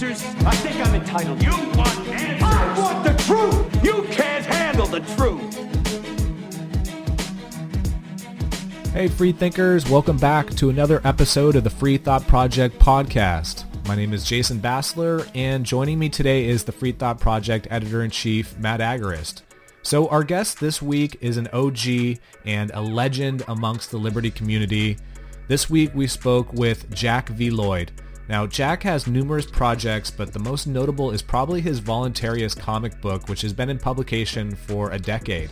Answers? I think I'm entitled. You want answers? I want the truth! You can't handle the truth! Hey, free thinkers, welcome back to another episode of the Free Thought Project podcast. My name is Jason Bassler, and joining me today is the Free Thought Project editor in chief, Matt Agorist. So, our guest this week is an OG and a legend amongst the Liberty community. This week, we spoke with Jack V. Lloyd. Now, Jack has numerous projects, but the most notable is probably his Voluntaryist comic book, which has been in publication for a decade.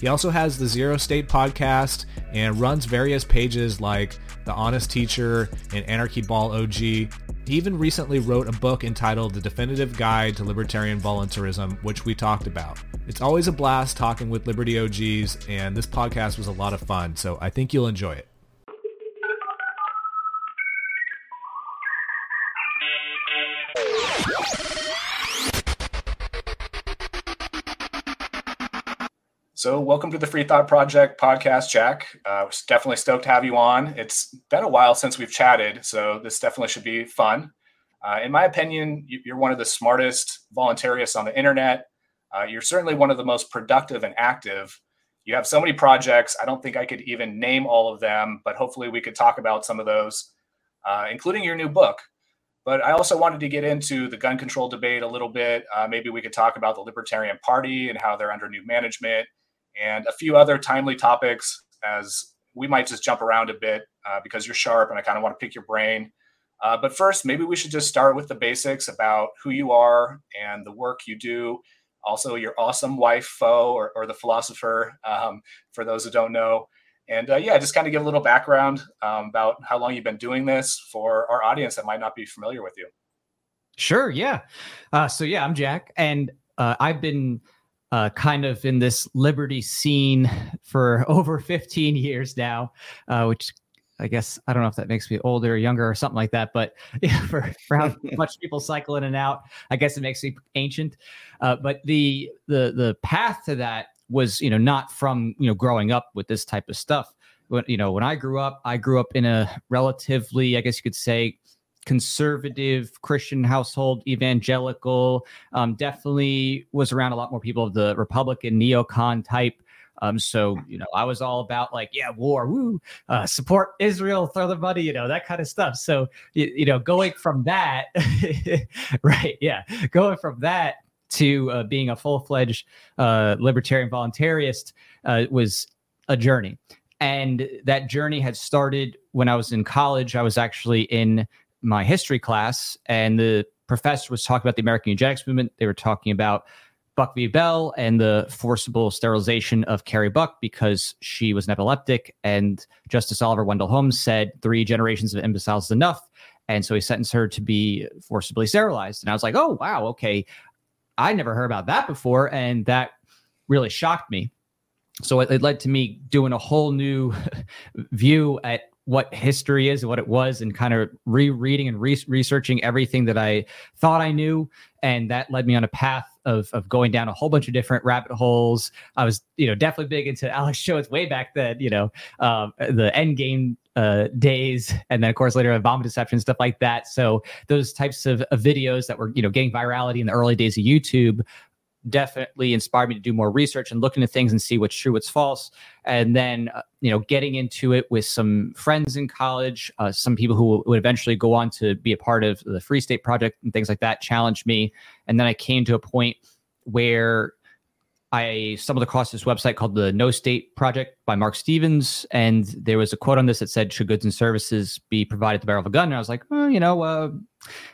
He also has the Zero State podcast and runs various pages like The Honest Teacher and Anarchy Ball OG. He even recently wrote a book entitled The Definitive Guide to Libertarian Voluntarism, which we talked about. It's always a blast talking with Liberty OGs, and this podcast was a lot of fun, so I think you'll enjoy it. So, welcome to the Free Thought Project podcast, Jack. Uh, definitely stoked to have you on. It's been a while since we've chatted, so this definitely should be fun. Uh, in my opinion, you're one of the smartest voluntarists on the internet. Uh, you're certainly one of the most productive and active. You have so many projects. I don't think I could even name all of them, but hopefully we could talk about some of those, uh, including your new book. But I also wanted to get into the gun control debate a little bit. Uh, maybe we could talk about the Libertarian Party and how they're under new management and a few other timely topics as we might just jump around a bit uh, because you're sharp and I kind of want to pick your brain. Uh, but first, maybe we should just start with the basics about who you are and the work you do. Also, your awesome wife, Pho, or, or the philosopher, um, for those who don't know. And uh, yeah, just kind of give a little background um, about how long you've been doing this for our audience that might not be familiar with you. Sure. Yeah. Uh, so, yeah, I'm Jack. And uh, I've been uh, kind of in this liberty scene for over 15 years now, uh, which I guess I don't know if that makes me older or younger or something like that, but yeah, for, for how much people cycle in and out, I guess it makes me ancient. Uh, but the the the path to that was you know not from you know growing up with this type of stuff. When you know when I grew up, I grew up in a relatively, I guess you could say, conservative Christian household, evangelical. Um, definitely was around a lot more people of the Republican neocon type. Um, so you know, I was all about like, yeah, war, woo, uh, support Israel, throw the money, you know, that kind of stuff. So you, you know, going from that, right, yeah, going from that to uh, being a full fledged uh, libertarian voluntarist uh, was a journey. And that journey had started when I was in college. I was actually in my history class, and the professor was talking about the American eugenics movement. They were talking about Buck v. Bell and the forcible sterilization of Carrie Buck because she was an epileptic. And Justice Oliver Wendell Holmes said three generations of imbeciles is enough. And so he sentenced her to be forcibly sterilized. And I was like, oh, wow, okay. I never heard about that before. And that really shocked me. So it, it led to me doing a whole new view at what history is and what it was and kind of rereading and re- researching everything that I thought I knew. And that led me on a path of, of going down a whole bunch of different rabbit holes. I was, you know, definitely big into Alex Jones way back then, you know, um, the end game uh, days. And then of course later Obama Deception, stuff like that. So those types of, of videos that were, you know, getting virality in the early days of YouTube definitely inspired me to do more research and look into things and see what's true, what's false. And then, uh, you know, getting into it with some friends in college, uh, some people who would eventually go on to be a part of the Free State Project and things like that challenged me. And then I came to a point where I stumbled across this website called the No State Project by Mark Stevens, and there was a quote on this that said, "Should goods and services be provided at the barrel of a gun?" And I was like, oh, you know, uh,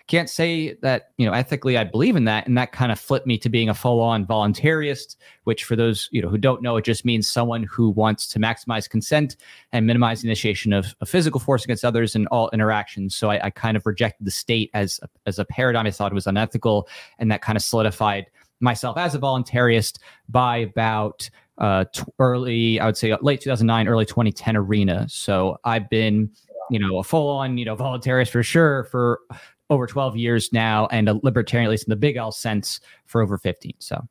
can't say that you know ethically I believe in that, and that kind of flipped me to being a full-on voluntarist. Which, for those you know who don't know, it just means someone who wants to maximize consent and minimize initiation of, of physical force against others in all interactions. So I, I kind of rejected the state as as a paradigm I thought was unethical, and that kind of solidified myself as a voluntarist by about uh, t- early, I would say late 2009, early 2010 arena. So I've been, you know, a full on, you know, voluntarist for sure for over 12 years now, and a libertarian, at least in the big L sense, for over 15. So.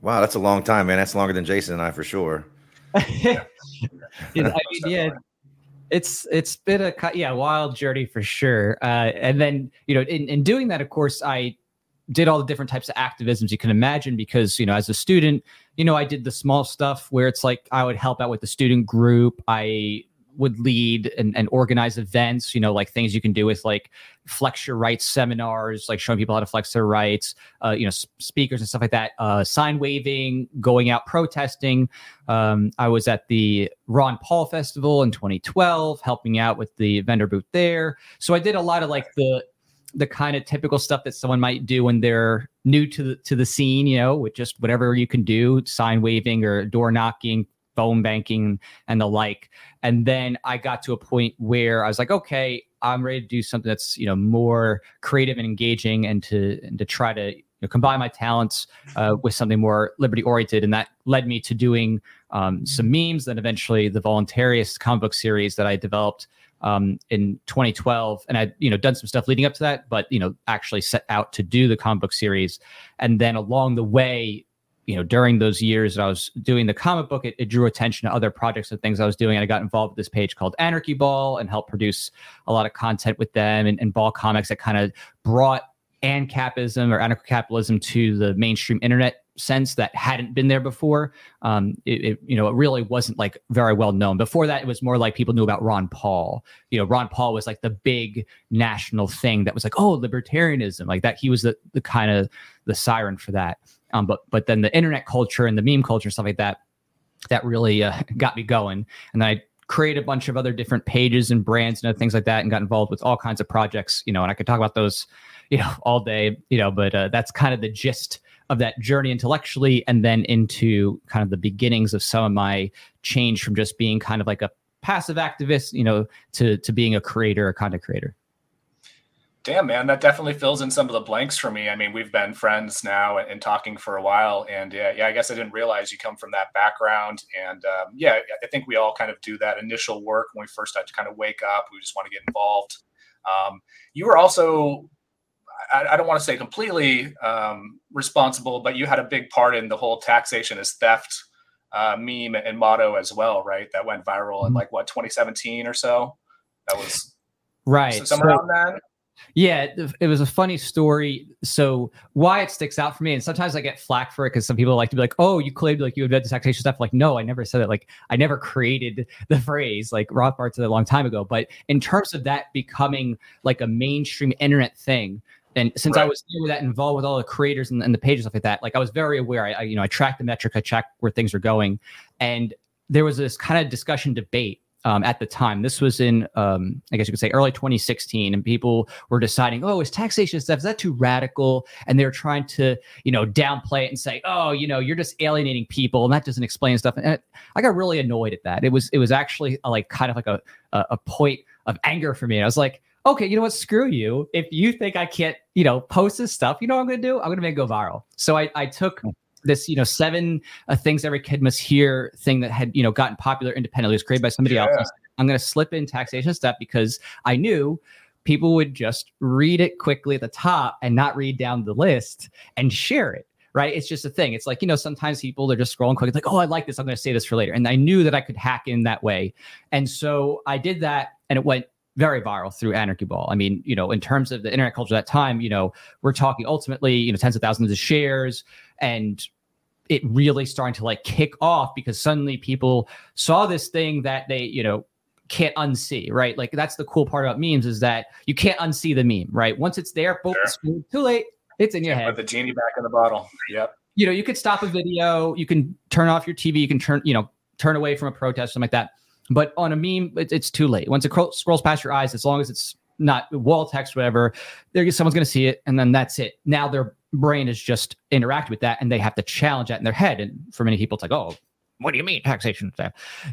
Wow, that's a long time, man. That's longer than Jason and I for sure. I mean, yeah, it's it's been a yeah wild journey for sure. Uh, and then you know, in, in doing that, of course, I did all the different types of activisms you can imagine because you know as a student you know i did the small stuff where it's like i would help out with the student group i would lead and, and organize events, you know, like things you can do with like flex your rights seminars, like showing people how to flex their rights, uh, you know, s- speakers and stuff like that, uh, sign waving, going out protesting. Um, I was at the Ron Paul Festival in 2012, helping out with the vendor booth there. So I did a lot of like the the kind of typical stuff that someone might do when they're new to the to the scene, you know, with just whatever you can do, sign waving or door knocking, phone banking and the like. And then I got to a point where I was like, okay, I'm ready to do something that's you know more creative and engaging, and to and to try to you know, combine my talents uh, with something more liberty oriented. And that led me to doing um, some memes. Then eventually the Voluntaryist comic book series that I developed um, in 2012, and I'd you know done some stuff leading up to that, but you know actually set out to do the comic book series, and then along the way, you know during those years that I was doing the comic book, it, it drew attention to other projects and things I was doing, and I got involved with this page called Anarchy Ball and helped produce a lot of content with them and, and Ball Comics that kind of brought ANCAPism or anarcho-capitalism to the mainstream internet sense that hadn't been there before. Um, it, it, you know, it really wasn't like very well known. Before that, it was more like people knew about Ron Paul. You know, Ron Paul was like the big national thing that was like, oh, libertarianism, like that. He was the the kind of the siren for that. Um, but but then the internet culture and the meme culture and stuff like that, that really uh, got me going. And I create a bunch of other different pages and brands and other things like that, and got involved with all kinds of projects. You know, and I could talk about those, you know, all day. You know, but uh, that's kind of the gist of that journey intellectually and then into kind of the beginnings of some of my change from just being kind of like a passive activist you know to to being a creator a content creator Damn, man, that definitely fills in some of the blanks for me. I mean, we've been friends now and, and talking for a while, and yeah, yeah, I guess I didn't realize you come from that background. And um, yeah, I think we all kind of do that initial work when we first start to kind of wake up. We just want to get involved. Um, you were also, I, I don't want to say completely um, responsible, but you had a big part in the whole taxation is theft uh, meme and motto as well, right? That went viral in Mhm. like what 2017 or so. That was right somewhere so- around that. Yeah, it, it was a funny story. So why it sticks out for me, and sometimes I get flack for it because some people like to be like, "Oh, you claimed like you invented the taxation stuff." Like, no, I never said it. Like, I never created the phrase. Like Rothbard said it a long time ago. But in terms of that becoming like a mainstream internet thing, and since I was that involved with all the creators and, and the pages stuff like that, like I was very aware. I, I you know I tracked the metric, I tracked where things are going, and there was this kind of discussion debate um, at the time. This was in, um, I guess you could say, early 2016, and people were deciding, oh, is taxation stuff is that too radical? And they were trying to, you know, downplay it and say, oh, you know, you're just alienating people, and that doesn't explain stuff. And I got really annoyed at that. It was, it was actually a, like kind of like a, a a point of anger for me. And I was like, okay, you know what? Screw you. If you think I can't, you know, post this stuff, you know what I'm going to do? I'm going to make it go viral. So I, I took this, you know, seven uh, things every kid must hear thing that had, you know, gotten popular independently. It was created by somebody else. I'm going to slip in taxation stuff because I knew people would just read it quickly at the top and not read down the list and share it. Right. It's just a thing. It's like, you know, sometimes people they're just scrolling quick. It's like, oh, I like this. I'm going to say this for later. And I knew that I could hack in that way. And so I did that and it went very viral through Anarchy Ball. I mean, you know, in terms of the internet culture at that time, you know, we're talking ultimately, you know, tens of thousands of shares and it really starting to like kick off because suddenly people saw this thing that they, you know, can't unsee, right? Like that's the cool part about memes is that you can't unsee the meme, right? Once it's there, boom, too late. It's in your head Put the genie back in the bottle. Yep. you know, you could stop a video, you can turn off your TV, you can turn, you know, turn away from a protest, something like that. But on a meme, it, it's too late. Once it cro- scrolls past your eyes, as long as it's not wall text, whatever, there someone's going to see it, and then that's it. Now their brain is just interacting with that, and they have to challenge that in their head. And for many people, it's like, oh, what do you mean taxation?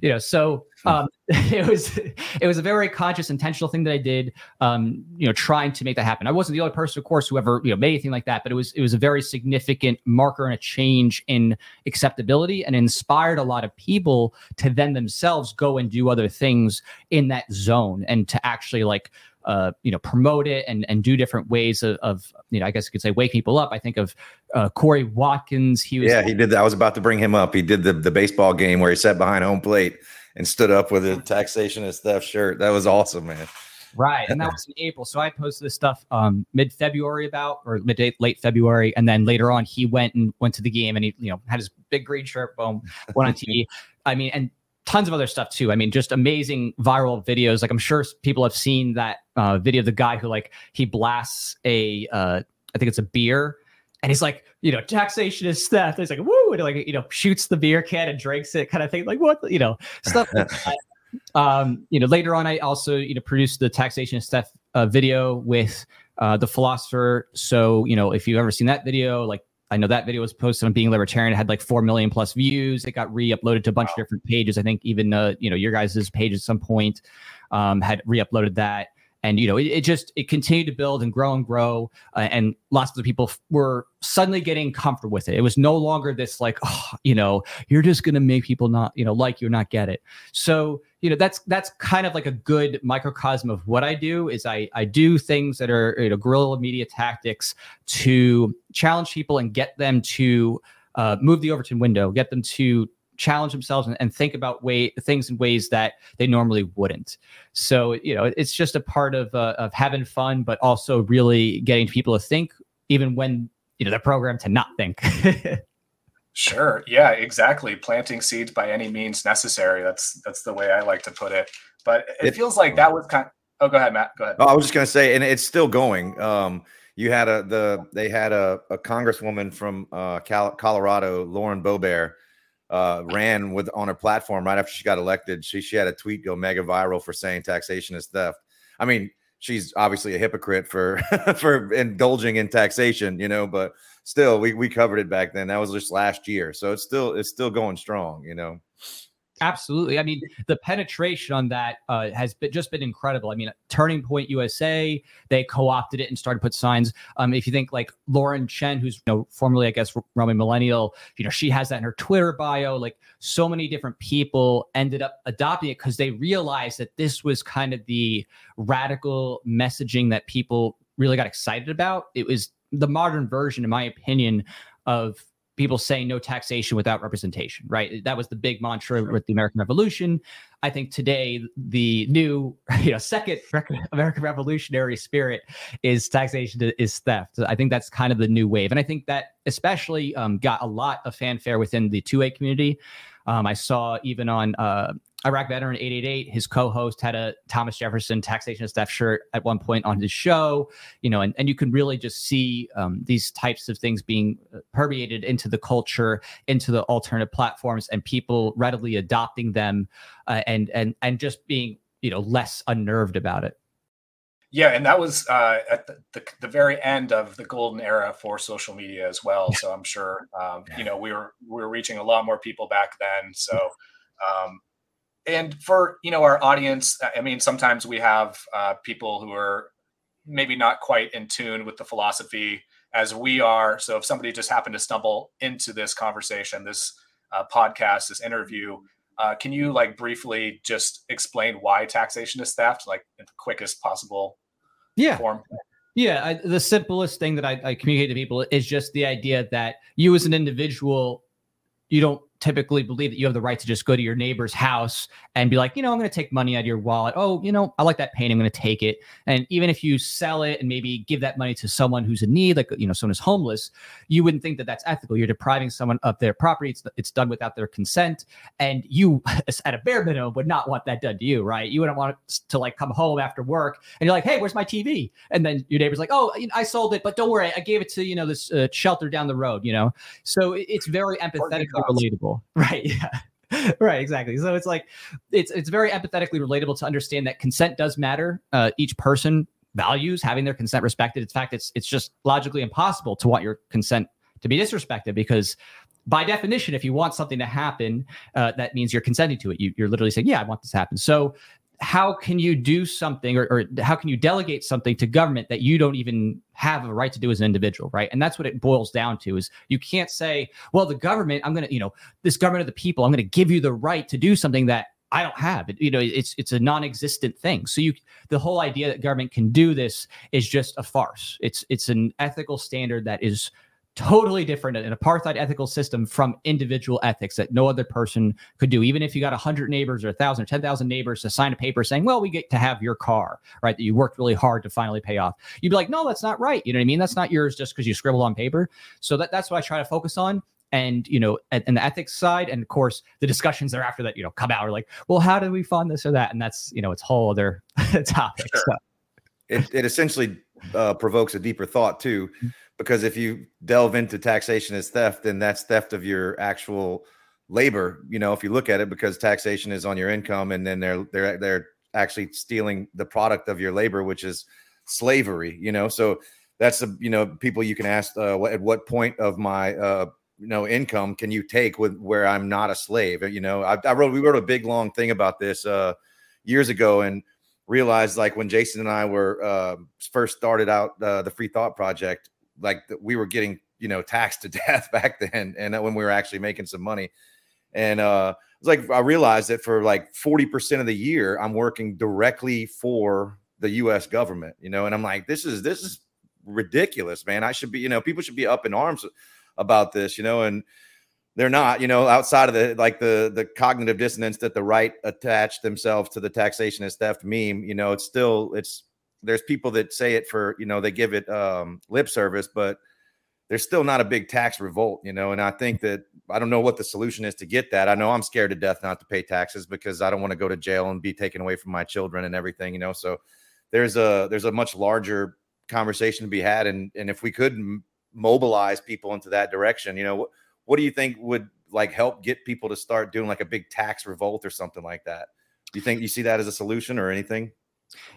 You know, so um, it was it was a very conscious, intentional thing that I did. Um, you know, trying to make that happen. I wasn't the only person, of course, who ever you know made anything like that, but it was it was a very significant marker and a change in acceptability, and inspired a lot of people to then themselves go and do other things in that zone and to actually like uh, you know, promote it and and do different ways of, of, you know, I guess you could say wake people up. I think of uh, Corey Watkins. He was yeah, he did that. I was about to bring him up. He did the the baseball game where he sat behind home plate and stood up with a taxation and theft shirt. That was awesome, man. Right, and that was in April. So I posted this stuff um, mid February about, or mid late February, and then later on he went and went to the game, and he you know had his big green shirt, boom, went on TV. I mean, and tons of other stuff too. I mean, just amazing viral videos. Like I'm sure people have seen that uh, video of the guy who like he blasts a uh, I think it's a beer. And he's like, you know, taxation is theft. And He's like, woo, and like, you know, shoots the beer can and drinks it, kind of thing. Like, what, you know, stuff. like um, you know, later on, I also, you know, produced the taxation is theft uh, video with uh, the philosopher. So, you know, if you've ever seen that video, like I know that video was posted on Being Libertarian. It had like four million plus views. It got re-uploaded to a bunch wow. of different pages. I think even uh, you know your guys' page at some point um, had re-uploaded that and you know it, it, just it continued to build and grow and grow uh, and lots of the people f- were suddenly getting comfortable with it. It was no longer this like oh you know you're just going to make people not you know like you not get it. So you know that's that's kind of like a good microcosm of what i do is i i do things that are you know guerrilla media tactics to challenge people and get them to uh, move the overton window get them to challenge themselves and, and, think about way things in ways that they normally wouldn't. So you know, it's just a part of uh, of having fun, but also really getting people to think, even when you know they're programmed to not think. sure. Yeah. Exactly. Planting seeds by any means necessary. That's that's the way I like to put it. But it, it feels like that was kind. Of, oh, go ahead, Matt. Go ahead. Oh, I was just gonna say, and it's still going. Um, you had a the they had a, a congresswoman from uh, Cal- Colorado, Lauren Boebert, uh, ran with on her platform right after she got elected. She she had a tweet go mega viral for saying taxation is theft. I mean, she's obviously a hypocrite for for indulging in taxation, you know, but still, we we covered it back then. That was just last year, so it's still it's still going strong, you know. Absolutely. I mean, the penetration on that uh, has been, just been incredible. I mean, Turning Point USA, they co-opted it and started to put signs. Um, if you think like Lauren Chen, who's you know formerly, I guess, Roaming Millennial, you know, she has that in her Twitter bio. Like so many different people ended up adopting it because they realized that this was kind of the radical messaging that people really got excited about. It was the modern version, in my opinion, of people saying no taxation without representation, right? That was the big mantra sure. with the American Revolution. I think today the new, you know, second American Revolutionary spirit is taxation is theft. I think that's kind of the new wave, and I think that especially um, got a lot of fanfare within the 2A community. Um, I saw even on uh, Iraq veteran 888, his co-host had a Thomas Jefferson taxation of staff shirt at one point on his show, you know, and, and you can really just see um, these types of things being uh, permeated into the culture, into the alternative platforms, and people readily adopting them, uh, and and and just being you know less unnerved about it. Yeah, and that was uh, at the, the, the, very end of the golden era for social media as well. So I'm sure um, you know we were we were reaching a lot more people back then. So um, and for you know our audience i mean sometimes we have uh, people who are maybe not quite in tune with the philosophy as we are. So if somebody just happened to stumble into this conversation this uh, podcast this interview uh, can you like briefly just explain why taxation is theft like in the quickest possible yeah. form? Yeah I, the simplest thing that I, I communicate to people is just the idea that you as an individual you don't typically believe that you have the right to just go to your neighbor's house and be like, you know, I'm going to take money out of your wallet. Oh, you know, I like that painting. I'm going to take it. And even if you sell it and maybe give that money to someone who's in need, like, you know, someone who's homeless, you wouldn't think that that's ethical. You're depriving someone of their property. It's, it's done without their consent. And you, at a bare minimum, would not want that done to you, right? You wouldn't want to like come home after work and you're like, hey, where's my TV? And then your neighbor's like, oh, I sold it, but don't worry. I gave it to, you know, this uh, shelter down the road, you know? So it's very empathetically relatable. Right. Yeah. right. Exactly. So it's like it's it's very empathetically relatable to understand that consent does matter. Uh, each person values having their consent respected. In fact, it's it's just logically impossible to want your consent to be disrespected because by definition, if you want something to happen, uh, that means you're consenting to it. You, you're literally saying, "Yeah, I want this to happen." So, how can you do something, or, or how can you delegate something to government that you don't even have a right to do as an individual, right? And that's what it boils down to: is you can't say, "Well, the government, I'm going to, you know, this government of the people, I'm going to give you the right to do something that I don't have it. You know, it's it's a non-existent thing. So you the whole idea that government can do this is just a farce. It's it's an ethical standard that is totally different an apartheid ethical system from individual ethics that no other person could do. Even if you got 100 neighbors or 1000 or 10,000 neighbors to sign a paper saying well we get to have your car right that you worked really hard to finally pay off you'd be like no that's not right. You know what i mean? That's not yours just because you scribbled on paper. So that, that's what i try to focus on. And you know and, the ethics side and of course the discussions thereafter that you know come out are like well how do we fund this or that? And that's you know it's whole other topic sure. so. it, it essentially uh, provokes a deeper thought too because if you delve into taxation as theft then that's theft of your actual labor you know if you look at it because taxation is on your income and then they're they're they're actually stealing the product of your labor which is slavery you know so that's the you know people you can ask uh, at what point of my uh, you know income can you take with where I'm not a slave? You know, I, I wrote we wrote a big long thing about this uh, years ago and realized like when Jason and I were uh, first started out uh, the Free Thought Project, like we were getting you know taxed to death back then, and when we were actually making some money, and uh, it's like I realized that for like forty percent of the year, I'm working directly for the U.S. government, you know, and I'm like, this is this is ridiculous, man. I should be, you know, people should be up in arms about this, you know, and they're not, you know, outside of the like the the cognitive dissonance that the right attach themselves to the taxation is theft meme, you know, it's still it's there's people that say it for, you know, they give it um lip service, but there's still not a big tax revolt, you know, and I think that I don't know what the solution is to get that. I know I'm scared to death not to pay taxes because I don't want to go to jail and be taken away from my children and everything, you know. So there's a there's a much larger conversation to be had and and if we could mobilize people into that direction. You know, what do you think would like help get people to start doing like a big tax revolt or something like that? Do you think you see that as a solution or anything?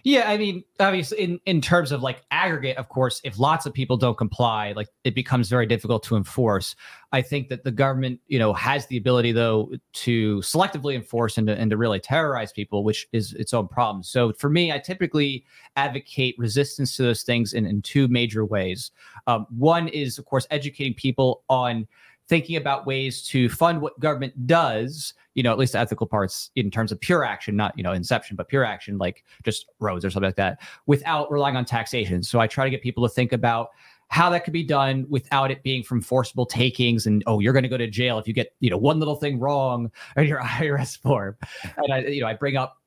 Yeah, I mean, obviously, in in terms of like aggregate, of course, if lots of people don't comply, like it becomes very difficult to enforce. I think that the government, you know, has the ability though to selectively enforce and to, and to really terrorize people, which is its own problem. So for me, I typically advocate resistance to those things in, in two major ways. Um, one is, of course, educating people on thinking about ways to fund what government does you know, at least ethical parts in terms of pure action, not, you know, inception, but pure action, like just roads or something like that, without relying on taxation. So I try to get people to think about how that could be done without it being from forcible takings and oh you're going to go to jail if you get you know one little thing wrong on your IRS form and I you know I bring up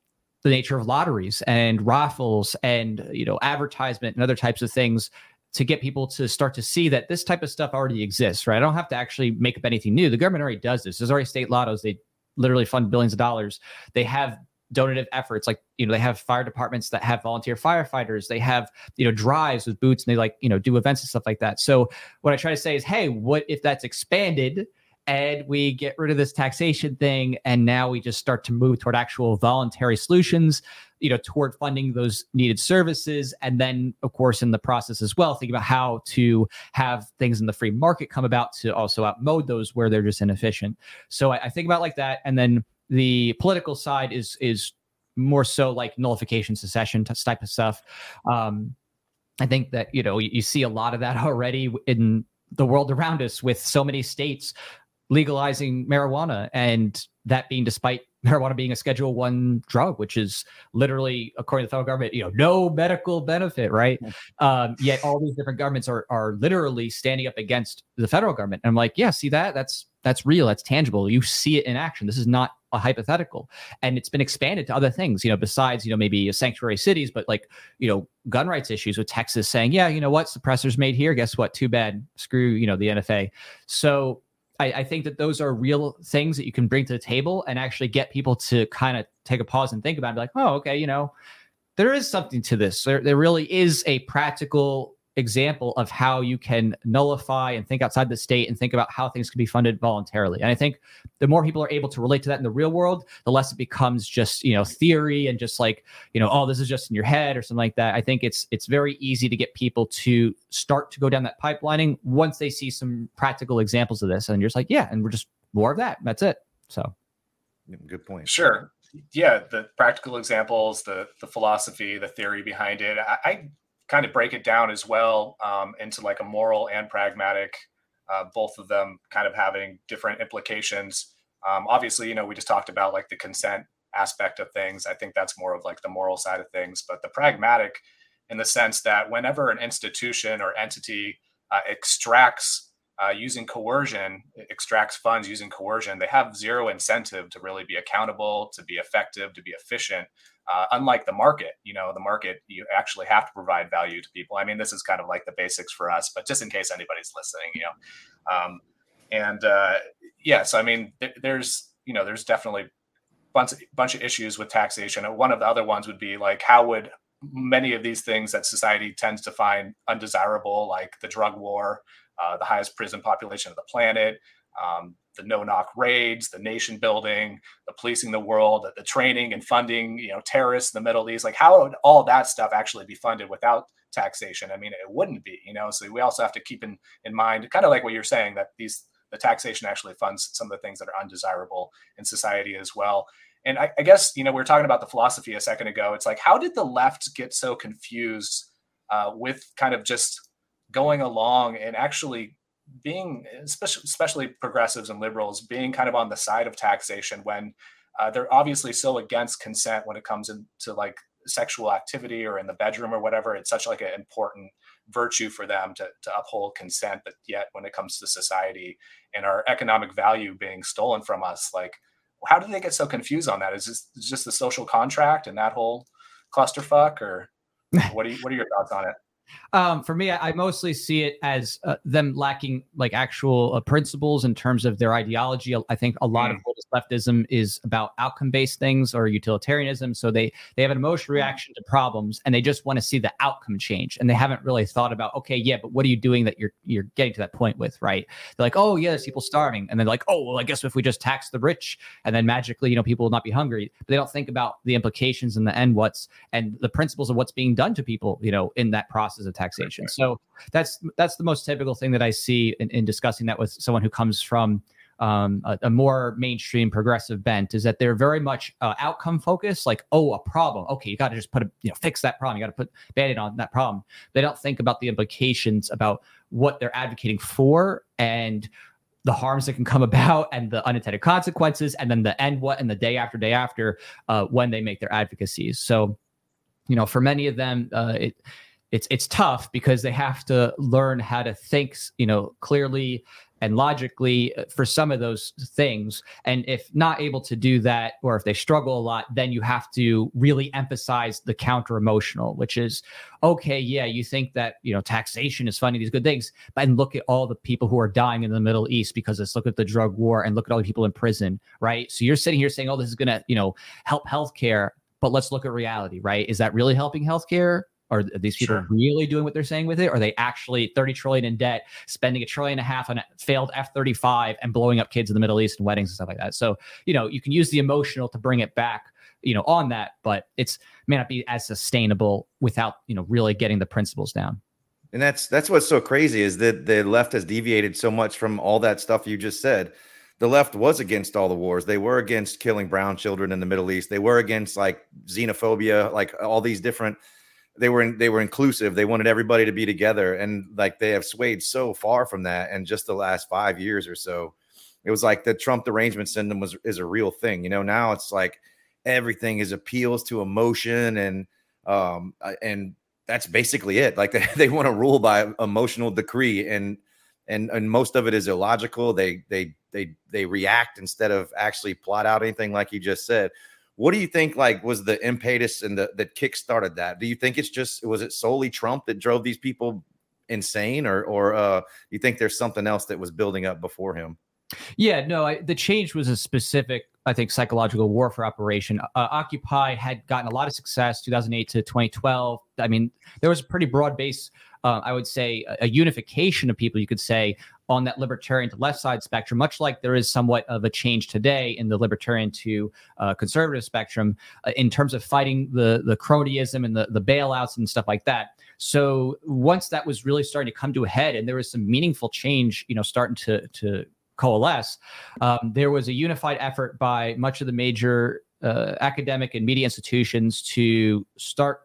the nature of lotteries and raffles and you know advertisement and other types of things to get people to start to see that this type of stuff already exists right? I don't have to actually make up anything new. The government already does this. There's already state lottos. They literally fund billions of dollars. They have donative efforts like you know they have fire departments that have volunteer firefighters. They have you know drives with boots and they like you know do events and stuff like that. So what i try to say is hey what if that's expanded and we get rid of this taxation thing and now we just start to move toward actual voluntary solutions you know toward funding those needed services and then of course in the process as well think about how to have things in the free market come about to also outmode those where they're just inefficient. So I, I think about like that and then the political side is is more so like nullification secession type of stuff. Um i think that you know you, you see a lot of that already in the world around us with so many states legalizing marijuana and that being despite marijuana being a schedule one drug which is literally according to the federal government you know no medical benefit right? Um, yet all these different governments are are literally standing up against the federal government. And i'm like yeah see that? That's that's real. That's tangible. You see it in action. This is not a hypothetical. And it's been expanded to other things you know besides you know maybe sanctuary cities but like you know gun rights issues with texas saying yeah you know what? Suppressors made here. Guess what? Too bad. Screw you know the nfa so I, I, think that those are real things that you can bring to the table and actually get people to kind of take a pause and think about it, like, oh, okay, you know, there is something to this. There, there really is a practical example of how you can nullify and think outside the state and think about how things can be funded voluntarily. And I think the more people are able to relate to that in the real world, the less it becomes just you know theory and just like you know oh this is just in your head or something like that. I think it's it's very easy to get people to start to go down that pipelining once they see some practical examples of this, and you're just like yeah, and we're just more of that. That's it. So good point. Sure. Yeah, the practical examples, the the philosophy, the theory behind it. I, I kind of break it down as well um, into like a moral and pragmatic. Uh, both of them kind of having different implications. Um, obviously, you know, we just talked about like the consent aspect of things. I think that's more of like the moral side of things, but the pragmatic in the sense that whenever an institution or entity uh, extracts uh, using coercion, extracts funds using coercion, they have zero incentive to really be accountable, to be effective, to be efficient. Uh, unlike the market, you know, the market, you actually have to provide value to people. I mean, this is kind of like the basics for us, but just in case anybody's listening, you know. Um, and uh, yeah, so I mean, th- there's, you know, there's definitely bunch, bunch of issues with taxation. One of the other ones would be like, how would many of these things that society tends to find undesirable, like the drug war, uh, the highest prison population of the planet, um, the no-knock raids, the nation building, the policing the world, the, the, training and funding, you know, terrorists in the Middle East. Like, how would all that stuff actually be funded without taxation? I mean, it wouldn't be, you know. So we also have to keep in in mind, kind of like what you're saying, that these the taxation actually funds some of the things that are undesirable in society as well. And I, I guess you know we were talking about the philosophy a second ago. It's like, how did the left get so confused uh, with kind of just going along and actually being especially, especially progressives and liberals being kind of on the side of taxation when uh, they're obviously so against consent when it comes into like sexual activity or in the bedroom or whatever. It's such like an important virtue for them to, to uphold consent but yet when it comes to society and our economic value being stolen from us like how do they get so confused on that? Is this just the social contract and that whole clusterfuck or what are you, what are your thoughts on it um, for me, I, I, mostly see it as uh, them lacking like actual uh, principles in terms of their ideology. I think a lot mm. of leftism is about outcome-based things or utilitarianism. So they they have an emotional reaction to problems and they just want to see the outcome change. And they haven't really thought about, okay, yeah, but what are you doing that you're you're getting to that point with, right? They're like, oh yeah, there's people starving, and then like, oh well, I guess if we just tax the rich, and then magically, you know, people will not be hungry. But they don't think about the implications and the end what's and the principles of what's being done to people, you know, in that process of taxation. So that's that's the most typical thing that I see in, in discussing that with someone who comes from um, a, a, more mainstream progressive bent is that they're very much uh, outcome focused like oh a problem. Okay you got to just put a you know fix that problem. You got to put band-aid on that problem. They don't think about the implications about what they're advocating for and the harms that can come about and the unintended consequences and then the end what and the day after day after uh, when they make their advocacies. So you know for many of them uh, it it's it's tough because they have to learn how to think you know clearly and logically uh, for some of those things. And if not able to do that or if they struggle a lot then you have to really emphasize the counter emotional which is okay yeah you think that you know taxation is funding these good things but and look at all the people who are dying in the middle east because let's look at the drug war and look at all the people in prison right? So you're sitting here saying oh this is going to you know help healthcare but let's look at reality right? Is that really helping healthcare are these people sure. really doing what they're saying with it? Are they actually 30 trillion in debt, spending a trillion and a half on a failed F-35 and blowing up kids in the Middle East and weddings and stuff like that? So, you know, you can use the emotional to bring it back, you know, on that, but it's may not be as sustainable without, you know, really getting the principles down. And that's that's what's so crazy is that the left has deviated so much from all that stuff you just said. The left was against all the wars. They were against killing brown children in the Middle East. They were against like xenophobia, like all these different they were in, they were inclusive. They wanted everybody to be together, and like they have swayed so far from that. And just the last five years or so, it was like the Trump derangement syndrome was is a real thing. You know, now it's like everything is appeals to emotion and um and that's basically it. Like they, they want to rule by emotional decree and and and most of it is illogical. They they they they react instead of actually plot out anything like you just said. What do you think like was the impetus and the that kick started that? Do you think it's just was it solely Trump that drove these people insane or or uh you think there's something else that was building up before him? Yeah, no, I, the change was a specific, I think, psychological warfare operation. Uh, Occupy had gotten a lot of success 2008 to 2012. I mean, there was a pretty broad base, uh, I would say, a, a unification of people, you could say, on that libertarian to left side spectrum, much like there is somewhat of a change today in the libertarian to uh, conservative spectrum uh, in terms of fighting the the cronyism and the, the bailouts and stuff like that. So once that was really starting to come to a head and there was some meaningful change, you know, starting to to coalesce, um, there was a unified effort by much of the major uh, academic and media institutions to start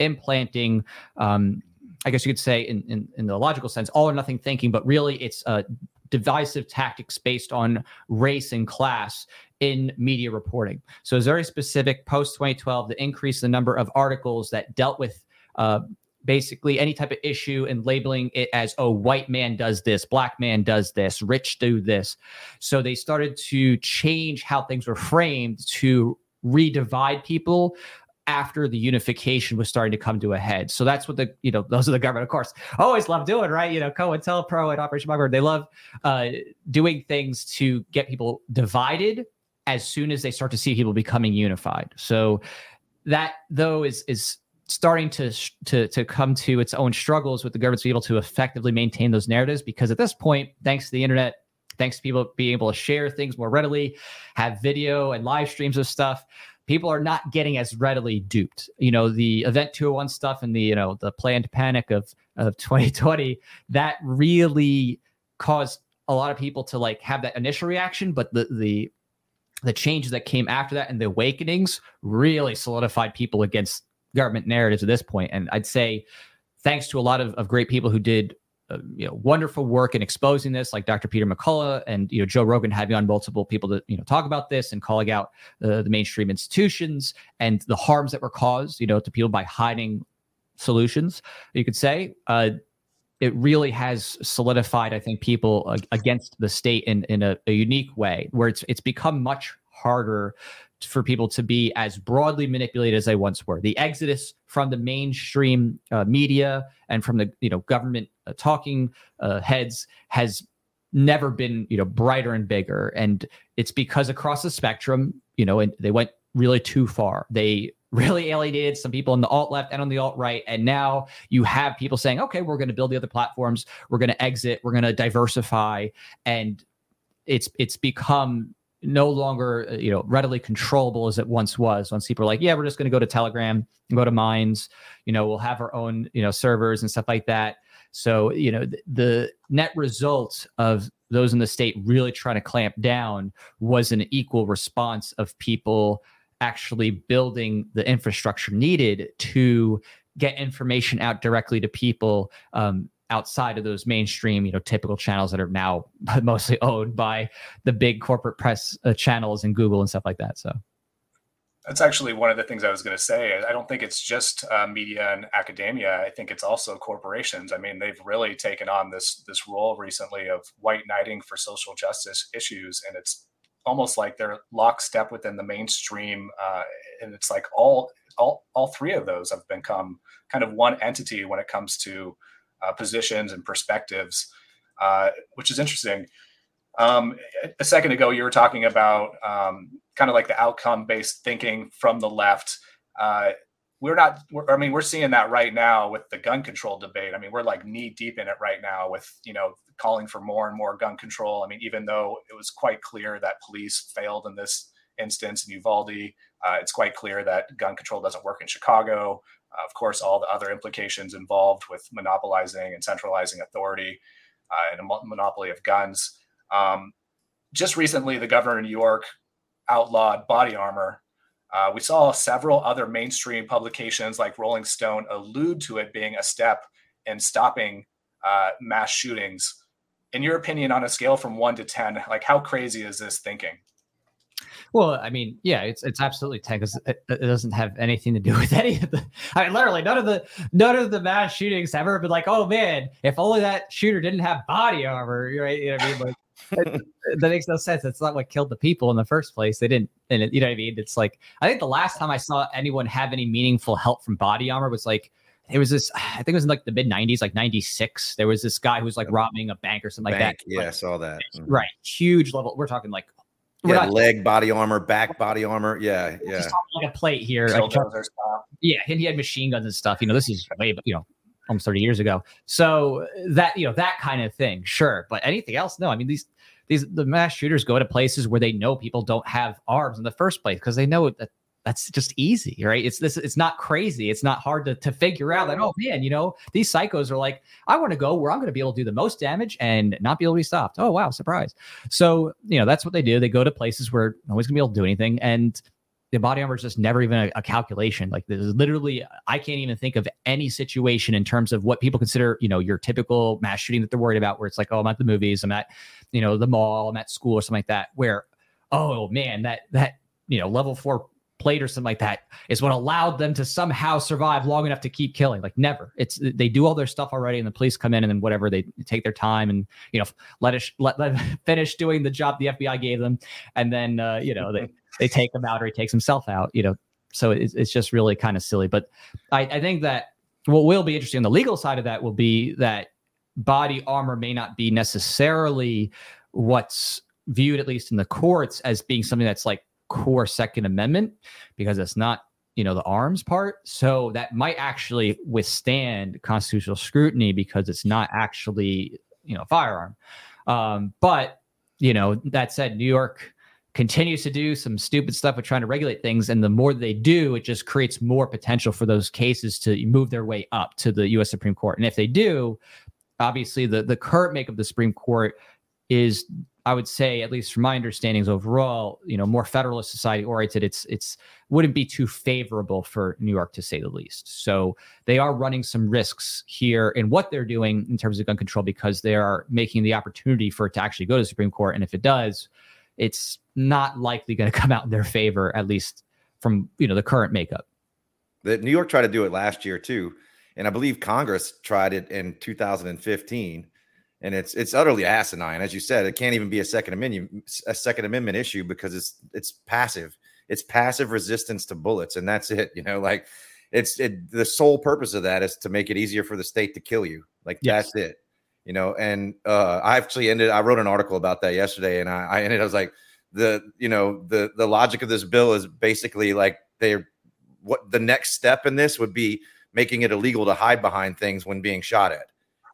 implanting um, I guess you could say in, in, in the logical sense, all or nothing thinking, but really it's uh, divisive tactics based on race and class in media reporting. So it's very specific post 2012 to increase the number of articles that dealt with uh, basically any type of issue and labeling it as, oh, white man does this, black man does this, rich do this. So they started to change how things were framed to redivide people after the unification was starting to come to a head. So that's what the, you know, those are the government, of course, always love doing, right? You know, COINTELPRO and Operation Mockingbird, they love uh, doing things to get people divided as soon as they start to see people becoming unified. So that though is is starting to to to come to its own struggles with the government to be able to effectively maintain those narratives because at this point, thanks to the internet, thanks to people being able to share things more readily, have video and live streams of stuff people are not getting as readily duped. You know, the event 201 stuff and the, you know, the planned panic of of 2020, that really caused a lot of people to like have that initial reaction, but the the the changes that came after that and the awakenings really solidified people against government narratives at this point. And I'd say thanks to a lot of, of great people who did uh, you know wonderful work in exposing this like dr peter mccullough and you know joe rogan having on multiple people to you know talk about this and calling out uh, the mainstream institutions and the harms that were caused you know to people by hiding solutions you could say. Uh, it really has solidified i think people against the state in in a, a unique way where it's it's become much harder for people to be as broadly manipulated as they once were. The exodus from the mainstream uh, media and from the you know government uh, talking uh, heads has never been you know brighter and bigger, and it's because across the spectrum, you know, and they went really too far. They really alienated some people on the alt left and on the alt right. And now you have people saying, okay, we're going to build the other platforms. We're going to exit. We're going to diversify. And it's it's become no longer uh, you know readily controllable as it once was. Once people are like yeah we're just going to go to telegram and go to Minds you know we'll have our own you know servers and stuff like that. So you know the, the net result of those in the state really trying to clamp down was an equal response of people actually building the infrastructure needed to get information out directly to people um, outside of those mainstream, you know, typical channels that are now mostly owned by the big corporate press uh, channels and Google and stuff like that. So that's actually one of the things I was going to say. I don't think it's just uh, media and academia. I think it's also corporations. I mean, they've really taken on this this role recently of white knighting for social justice issues, and it's almost like they're lockstep within the mainstream. Uh, and it's like all all all three of those have become kind of one entity when it comes to uh, positions and perspectives, uh, which is interesting. Um, a second ago, you were talking about um, kind of like the outcome based thinking from the left. Uh, we're not, we're, I mean, we're seeing that right now with the gun control debate. I mean, we're like knee deep in it right now with, you know, calling for more and more gun control. I mean, even though it was quite clear that police failed in this instance in Uvalde, uh, it's quite clear that gun control doesn't work in Chicago of course, all the other implications involved with monopolizing and centralizing authority uh, and a monopoly of guns. Um, just recently, the governor of New York outlawed body armor. Uh, we saw several other mainstream publications like Rolling Stone allude to it being a step in stopping uh, mass shootings. In your opinion, on a scale from one to 10, like how crazy is this thinking? Well, I mean, yeah, it's it's absolutely ten because it, it, doesn't have anything to do with any of the. I mean, literally, none of the none of the mass shootings have ever been like, oh man, if only that shooter didn't have body armor, right? You know what I mean? Like, it, that makes no sense. It's not what killed the people in the first place. They didn't, and it, you know what I mean? It's like I think the last time I saw anyone have any meaningful help from body armor was like it was this, I think it was in like the mid 90s, like 96. There was this guy who was like robbing a bank or something like that. Yeah, I saw that. Right. Huge level. We're talking like, Yeah, not leg body armor, back body armor. Yeah, yeah. just like a plate here. like, yeah, and he had machine guns and stuff. You know, this is way, you know, almost 30 years ago. So that, you know, that kind of thing, sure. But anything else, no. I mean, these these the mass shooters go to places where they know people don't have arms in the first place because they know that that's just easy, right? It's this, it's not crazy. It's not hard to, to figure out that, oh man, you know, these psychos are like, I want to go where I'm going to be able to do the most damage and not be able to be stopped. Oh, wow, surprise. So, you know, that's what they do. They go to places where nobody's gonna be able to do anything. And the body armor is just never even a, a calculation. Like there's literally, I can't even think of any situation in terms of what people consider, you know, your typical mass shooting that they're worried about, where it's like, oh, I'm at the movies, I'm at, you know, the mall, I'm at school or something like that, where, oh man, that that you know, level four plate or something like that is what allowed them to somehow survive long enough to keep killing. Like never. It's they do all their stuff already, and the police come in and then whatever they take their time and you know let us let let finish doing the job the FBI gave them, and then uh, you know they they take him out or he takes himself out. You know, so it's it's just really kind of silly. But I, I think that what will be interesting on the legal side of that will be that body armor may not be necessarily what's viewed at least in the courts as being something that's like core second amendment because it's not you know the arms part. So that might actually withstand constitutional scrutiny because it's not actually you know a firearm. Um, but you know that said new york continues to do some stupid stuff with trying to regulate things. And the more they do it just creates more potential for those cases to move their way up to the us supreme court. And if they do obviously the the current make of the supreme court is i would say at least from my understandings overall you know more federalist society oriented it's it's wouldn't be too favorable for new york to say the least. So they are running some risks here in what they're doing in terms of gun control because they are making the opportunity for it to actually go to the supreme court. And if it does it's not likely going to come out in their favor at least from you know the current makeup. That New York tried to do it last year too, and I believe Congress tried it in 2015, and it's it's utterly asinine. As you said, it can't even be a second amendment a second amendment issue because it's it's passive. It's passive resistance to bullets, and that's it. You know, like it's it, the sole purpose of that is to make it easier for the state to kill you. Like Yes. that's it. You know, and uh, I actually ended. I wrote an article about that yesterday, and I, I ended. I was like, the you know the the logic of this bill is basically like they're what the next step in this would be making it illegal to hide behind things when being shot at.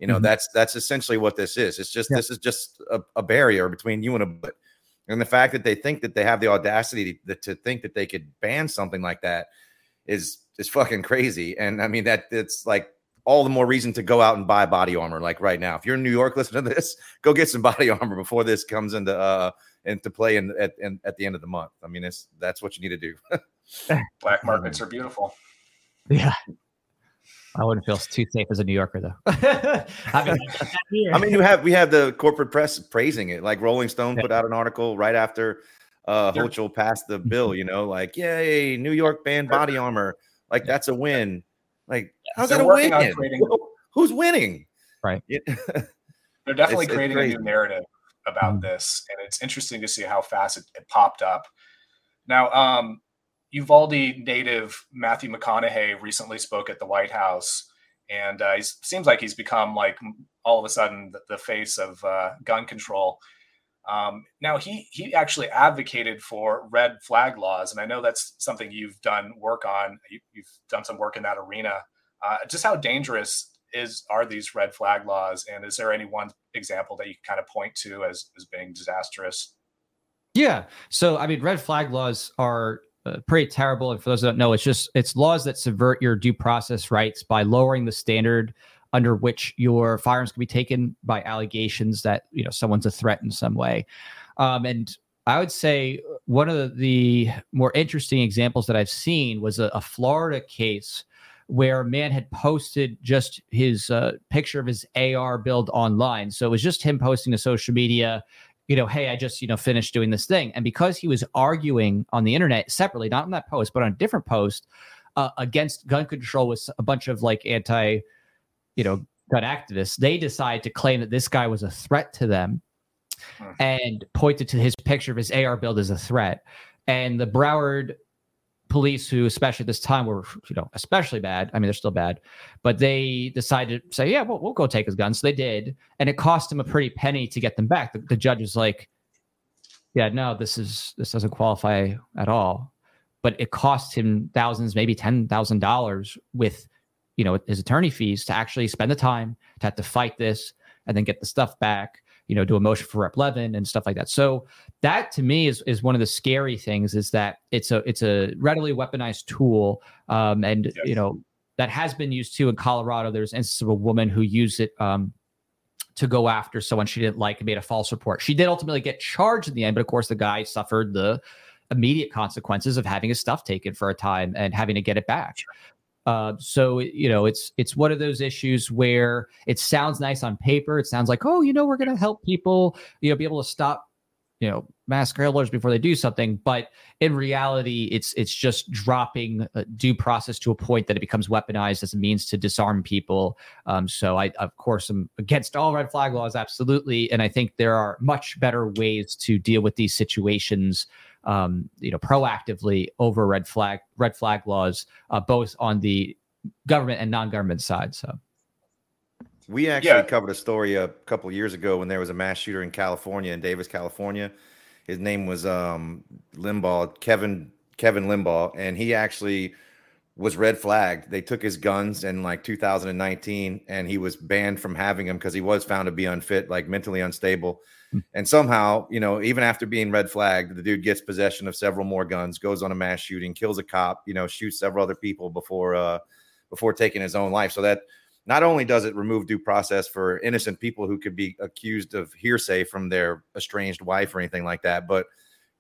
You know, Mhm. that's that's essentially what this is. It's just Yeah. this is just a, a barrier between you and a bullet. And the fact that they think that they have the audacity to, to think that they could ban something like that is is fucking crazy. And I mean that it's like all the more reason to go out and buy body armor like right now. If you're in New York listen to this, go get some body armor before this comes into uh into play in at in, at the end of the month. I mean, it's that's what you need to do. Black markets are beautiful. yeah i wouldn't feel too safe as a new yorker though I mean, I mean, you have we have the corporate press praising it. Like Rolling Stone Yeah. put out an article right after uh They're- Hochul passed the bill, you know, like, yay, New York banned body armor. Like that's a win. Like, how's They're that a win? on creating- Who's winning? Right. It- They're definitely It's- it's creating a new narrative about Mhm. this, and it's interesting to see how fast it, it popped up. Now, um, Uvalde native Matthew McConaughey recently spoke at the White House, and uh, he seems like he's become like all of a sudden the, the face of uh, gun control. Um, now, he he actually advocated for red flag laws, and I know that's something you've done work on. You, you've done some work in that arena. Uh, just how dangerous is are these red flag laws, and is there any one example that you kind of point to as as being disastrous? Yeah. So, I mean, red flag laws are pretty terrible. And for those that don't know, it's just it's laws that subvert your due process rights by lowering the standard under which your firearms can be taken by allegations that you know someone's a threat in some way. Um, and I would say one of the, the more interesting examples that I've seen was a, a Florida case where a man had posted just his uh, picture of his AR build online. So it was just him posting to social media you know, hey, I just, you know, finished doing this thing. And because he was arguing on the internet separately, not on that post, but on a different post uh, against gun control with a bunch of like anti, you know, gun activists, they decide to claim that this guy was a threat to them Hmm. and pointed to his picture of his AR build as a threat. And the Broward police who, especially this time, were you know especially bad. I mean, they're still bad, but they decided to say, "Yeah, well, we'll go take his guns." So they did, and it cost him a pretty penny to get them back. The, the judge was like, "Yeah, no, this is this doesn't qualify at all." But it cost him thousands, maybe ten thousand dollars with, you know, his attorney fees to actually spend the time to have to fight this and then get the stuff back you know, do a motion for replevin and stuff like that. So that to me is is one of the scary things is that it's a it's a readily weaponized tool, um, and yes. you know that has been used too in Colorado. There's instances of a woman who used it. Um, to go after someone she didn't like and made a false report. She did ultimately get charged in the end, but of course the guy suffered the immediate consequences of having his stuff taken for a time and having to get it back. Uh, so you know, it's it's one of those issues where it sounds nice on paper. It sounds like, oh, you know, we're going to help people, you know, be able to stop, you know, mass killers before they do something. But in reality, it's it's just dropping due process to a point that it becomes weaponized as a means to disarm people. Um, so I, of course, am against all red flag laws, absolutely, and I think there are much better ways to deal with these situations um, you know, proactively over red flag red flag laws, uh, both on the government and non-government side. So. We actually yeah. covered a story a couple years ago when there was a mass shooter in California, in Davis, California. His name was um, Limbaugh, Kevin Kevin Limbaugh, and he actually was red flagged. They took his guns in like 2019, and he was banned from having them because he was found to be unfit, like mentally unstable. And somehow, you know, even after being red flagged, the dude gets possession of several more guns, goes on a mass shooting, kills a cop, you know, shoots several other people before uh before taking his own life. So that not only does it remove due process for innocent people who could be accused of hearsay from their estranged wife or anything like that, but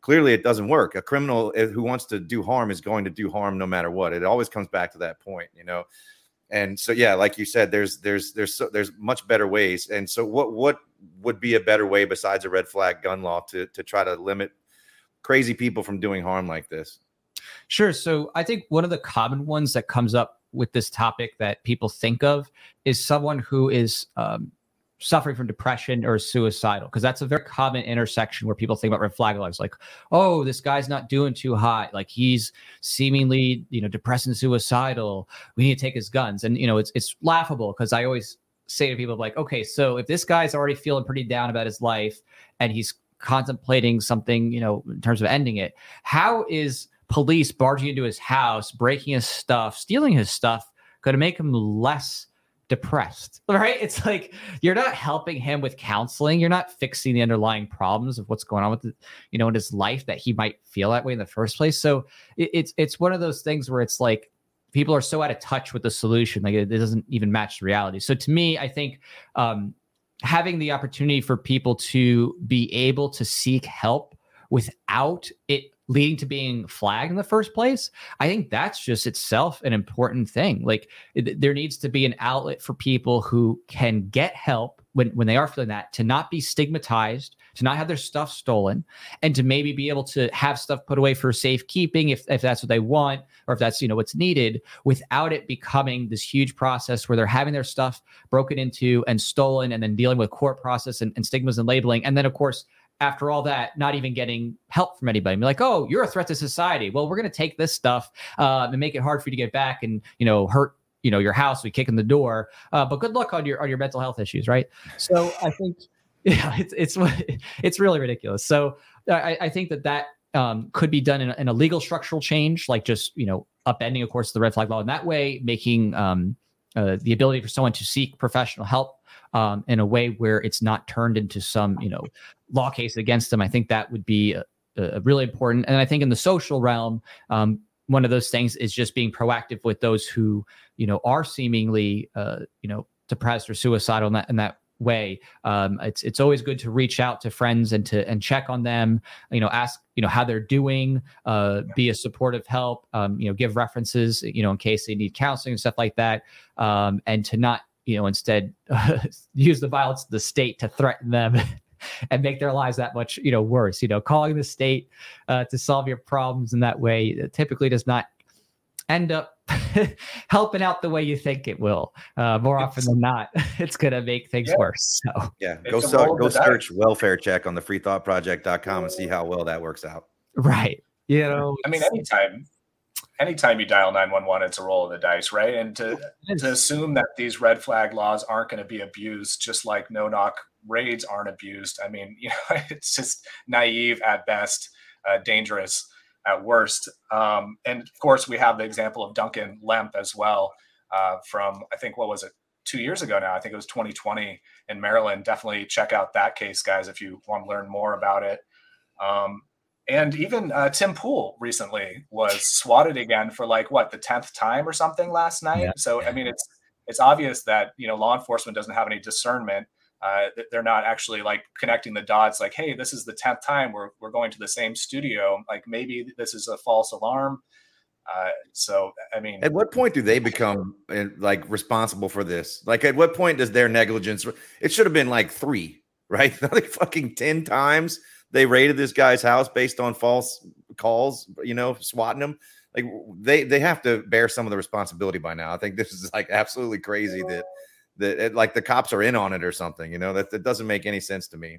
clearly it doesn't work. A criminal eh, who wants to do harm is going to do harm no matter what. It always comes back to that point, you know. And so yeah, like you said, there's there's there's so, there's much better ways. And so what what would be a better way besides a red flag gun law to to try to limit crazy people from doing harm like this? Sure. So I think one of the common ones that comes up with this topic that people think of is someone who is um, suffering from depression or suicidal because that's a very common intersection where people think about red flag laws like oh this guy's not doing too hot like he's seemingly you know depressed and suicidal. We need to take his guns. And you know it's it's laughable because i always say to people like, okay, so if this guy's already feeling pretty down about his life and he's contemplating something, you know, in terms of ending it, how is police barging into his house, breaking his stuff, stealing his stuff, going to make him less depressed? Right? It's like you're not helping him with counseling. You're not fixing the underlying problems of what's going on with, the, you know, in his life that he might feel that way in the first place. So it, it's it's one of those things where it's like people are so out of touch with the solution like it, it doesn't even match reality so to me i think um, having the opportunity for people to be able to seek help without it leading to being flagged in the first place i think that's just itself an important thing. Like there needs to be an outlet for people who can get help when, when they are feeling that to not be stigmatized to not have their stuff stolen and to maybe be able to have stuff put away for safekeeping if, if that's what they want or if that's you know what's needed without it becoming this huge process where they're having their stuff broken into and stolen and then dealing with court process and, and stigmas and labeling. And then of course after all that, not even getting help from anybody. Be like, oh, you're a threat to society. Well, we're going to take this stuff uh, and make it hard for you to get back and you know hurt you know your house. We kick in the door. Uh, but good luck on your on your mental health issues, right? So I think yeah, it's it's it's really ridiculous. So I, I think that that um, could be done in a, in a, legal structural change, like just you know upending, of course, the red flag law in that way, making um, uh, the ability for someone to seek professional help um, in a way where it's not turned into some you know law case against them. I think that would be a, a really important. And I think in the social realm, um, one of those things is just being proactive with those who you know are seemingly uh, you know depressed or suicidal in that in that way. Um, it's it's always good to reach out to friends and to and check on them. You know, ask you know how they're doing. Uh, be a supportive help. Um, you know, give references. You know, in case they need counseling and stuff like that. Um, and to not you know instead uh, use the violence of the state to threaten them. and make their lives that much, you know, worse. You know, calling the state uh, to solve your problems in that way typically does not end up helping out the way you think it will. Uh, more it's, often than not, it's going to make things yeah. worse. So yeah, go start, go search welfare check on the freethoughtproject.com and see how well that works out. Right. You know, I mean, anytime, anytime you dial 911, it's a roll of the dice, right? And to, to assume that these red flag laws aren't going to be abused, just like no knock raids aren't abused. I mean, you know, it's just naive at best, uh, dangerous at worst. Um, and of course, we have the example of Duncan Lemp as well uh, from, I think, what was it, two years ago now? I think it was 2020 in Maryland. Definitely check out that case, guys, if you want to learn more about it. Um, and even uh, Tim Pool recently was swatted again for like what the tenth time or something last night. Yeah. So I mean, it's it's obvious that you know law enforcement doesn't have any discernment. Uh, they're not actually like connecting the dots. Like, hey, this is the tenth time we're we're going to the same studio. Like maybe this is a false alarm. Uh, so I mean, at what point do they become uh, like responsible for this? Like, at what point does their negligence? It should have been like three, right? Not like fucking ten times they raided this guy's house based on false calls, you know, swatting him. Like they they have to bear some of the responsibility by now. I think this is like absolutely crazy that that it, like the cops are in on it or something. You know that that doesn't make any sense to me.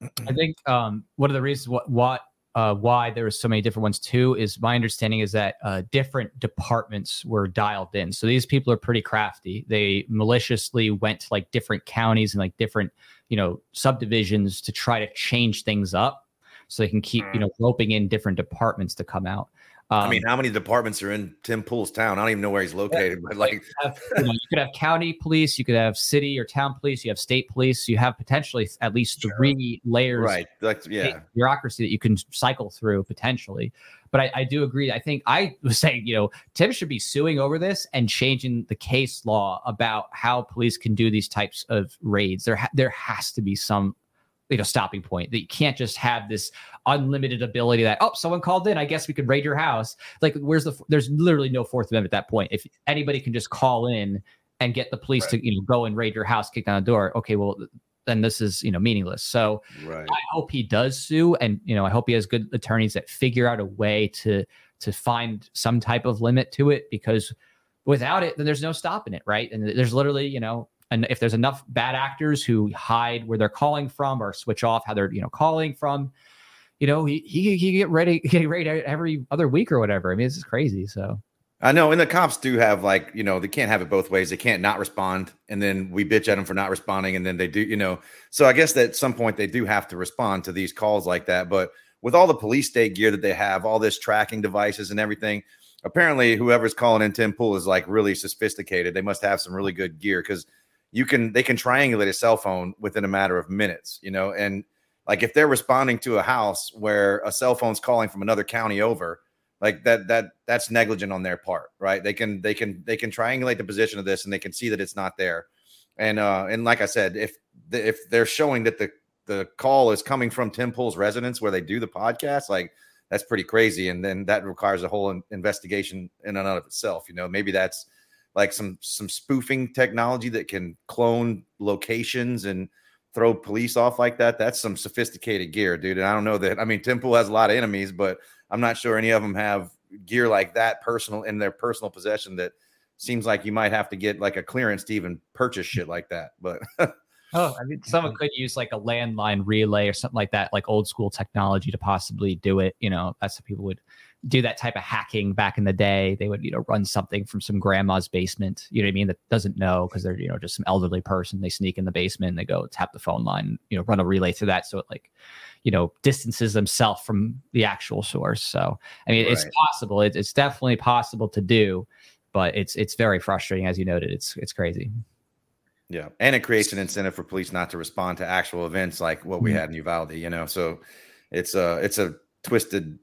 I think um, one of the reasons what what uh, why there are so many different ones too is my understanding is that uh, different departments were dialed in. So these people are pretty crafty. They maliciously went to like different counties and like different you know subdivisions to try to change things up so they can keep you mm. know roping in different departments to come out um, I mean, how many departments are in Tim Pool's town? I don't even know where he's located, but like, you, have, you, know, you, could have county police, you could have city or town police, you have state police, you have potentially at least three sure. layers, right? Like, yeah, bureaucracy that you can cycle through potentially. But I, I, do agree. I think I was saying, you know, Tim should be suing over this and changing the case law about how police can do these types of raids. There, ha- there has to be some you know stopping point that you can't just have this unlimited ability that oh someone called in i guess we could raid your house like where's the there's literally no fourth amendment at that point if anybody can just call in and get the police right. to you know go and raid your house kick down the door okay well then this is you know meaningless. So right. i hope he does sue and you know i hope he has good attorneys that figure out a way to to find some type of limit to it because without it then there's no stopping it right? And there's literally you know and if there's enough bad actors who hide where they're calling from or switch off how they're you know calling from you know he he, he get ready getting ready every other week or whatever. I mean this is crazy so I know, and the cops do have like you know they can't have it both ways. They can't not respond, and then we bitch at them for not responding, and then they do, you know. So I guess that at some point they do have to respond to these calls like that. But with all the police state gear that they have, all this tracking devices and everything, apparently whoever's calling in Tim Pool is like really sophisticated. They must have some really good gear because you can they can triangulate a cell phone within a matter of minutes, you know, and like if they're responding to a house where a cell phone's calling from another county over, like that that that's negligent on their part, right? They can they can they can triangulate the position of this and they can see that it's not there. And uh and like I said, if the, if they're showing that the the call is coming from Tim Pool's residence where they do the podcast, like that's pretty crazy. And then that requires a whole investigation in and of itself. You know, maybe that's like some some spoofing technology that can clone locations and throw police off like that. That's some sophisticated gear, dude. And I don't know that. I mean, Tim Pool has a lot of enemies, but I'm not sure any of them have gear like that personal in their personal possession. That seems like you might have to get like a clearance to even purchase shit like that. But oh, I mean, someone could use like a landline relay or something like that, like old school technology to possibly do it. You know, that's what people would do that type of hacking back in the day. They would, you know, run something from some grandma's basement, you know what I mean, that doesn't know because they're, you know, just some elderly person. They sneak in the basement and they go tap the phone line, you know, run a relay through that. So it like, you know, distances themselves from the actual source. So, I mean, right. it's possible. It, it's definitely possible to do, but it's, it's very frustrating. As you noted, it's, it's crazy. Yeah. And it creates an incentive for police not to respond to actual events like what we mm-hmm. had in Uvalde, you know? So it's a, it's a twisted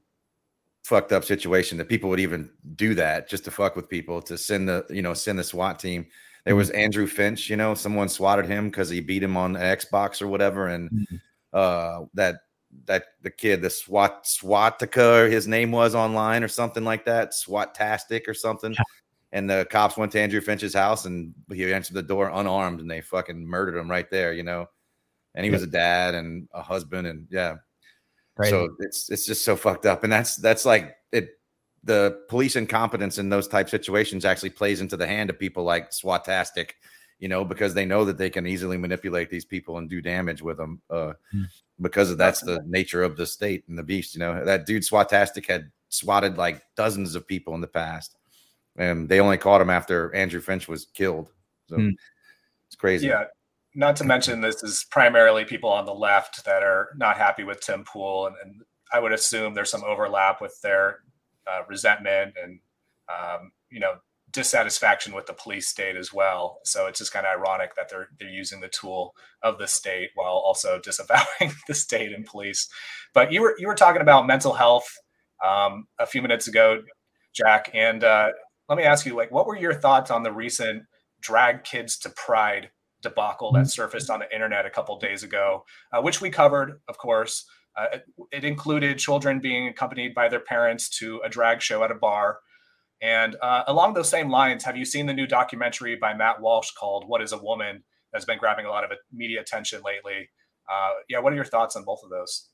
fucked up situation that people would even do that just to fuck with people to send the you know send the SWAT team. There was mm-hmm. Andrew Finch, you know, someone swatted him because he beat him on Xbox or whatever, and mm-hmm. uh, that that the kid, the SWAT Swatica, his name was online or something like that, Swatastic or something. And the cops went to Andrew Finch's house and he answered the door unarmed and they fucking murdered him right there, you know. And he was a dad and a husband and yeah, Right. So it's it's just so fucked up, and that's that's like it. The police incompetence in those type situations actually plays into the hand of people like Swatastic, you know, because they know that they can easily manipulate these people and do damage with them. Uh, mm. Because of that's the nature of the state and the beast. You know, that dude Swatastic had swatted like dozens of people in the past, and they only caught him after Andrew Finch was killed. So Hmm. it's crazy. Yeah. Not to mention, this is primarily people on the left that are not happy with Tim Pool, and, and I would assume there's some overlap with their uh, resentment and um, you know dissatisfaction with the police state as well. So it's just kind of ironic that they're they're using the tool of the state while also disavowing the state and police. But you were you were talking about mental health um, a few minutes ago, Jack, and uh, let me ask you, like, what were your thoughts on the recent drag kids to pride debacle that surfaced on the internet a couple days ago, uh, which we covered, of course. Uh, it, it included children being accompanied by their parents to a drag show at a bar. And uh, along those same lines, have you seen the new documentary by Matt Walsh called "What Is a Woman"? That's been grabbing a lot of media attention lately. Uh, yeah, what are your thoughts on both of those?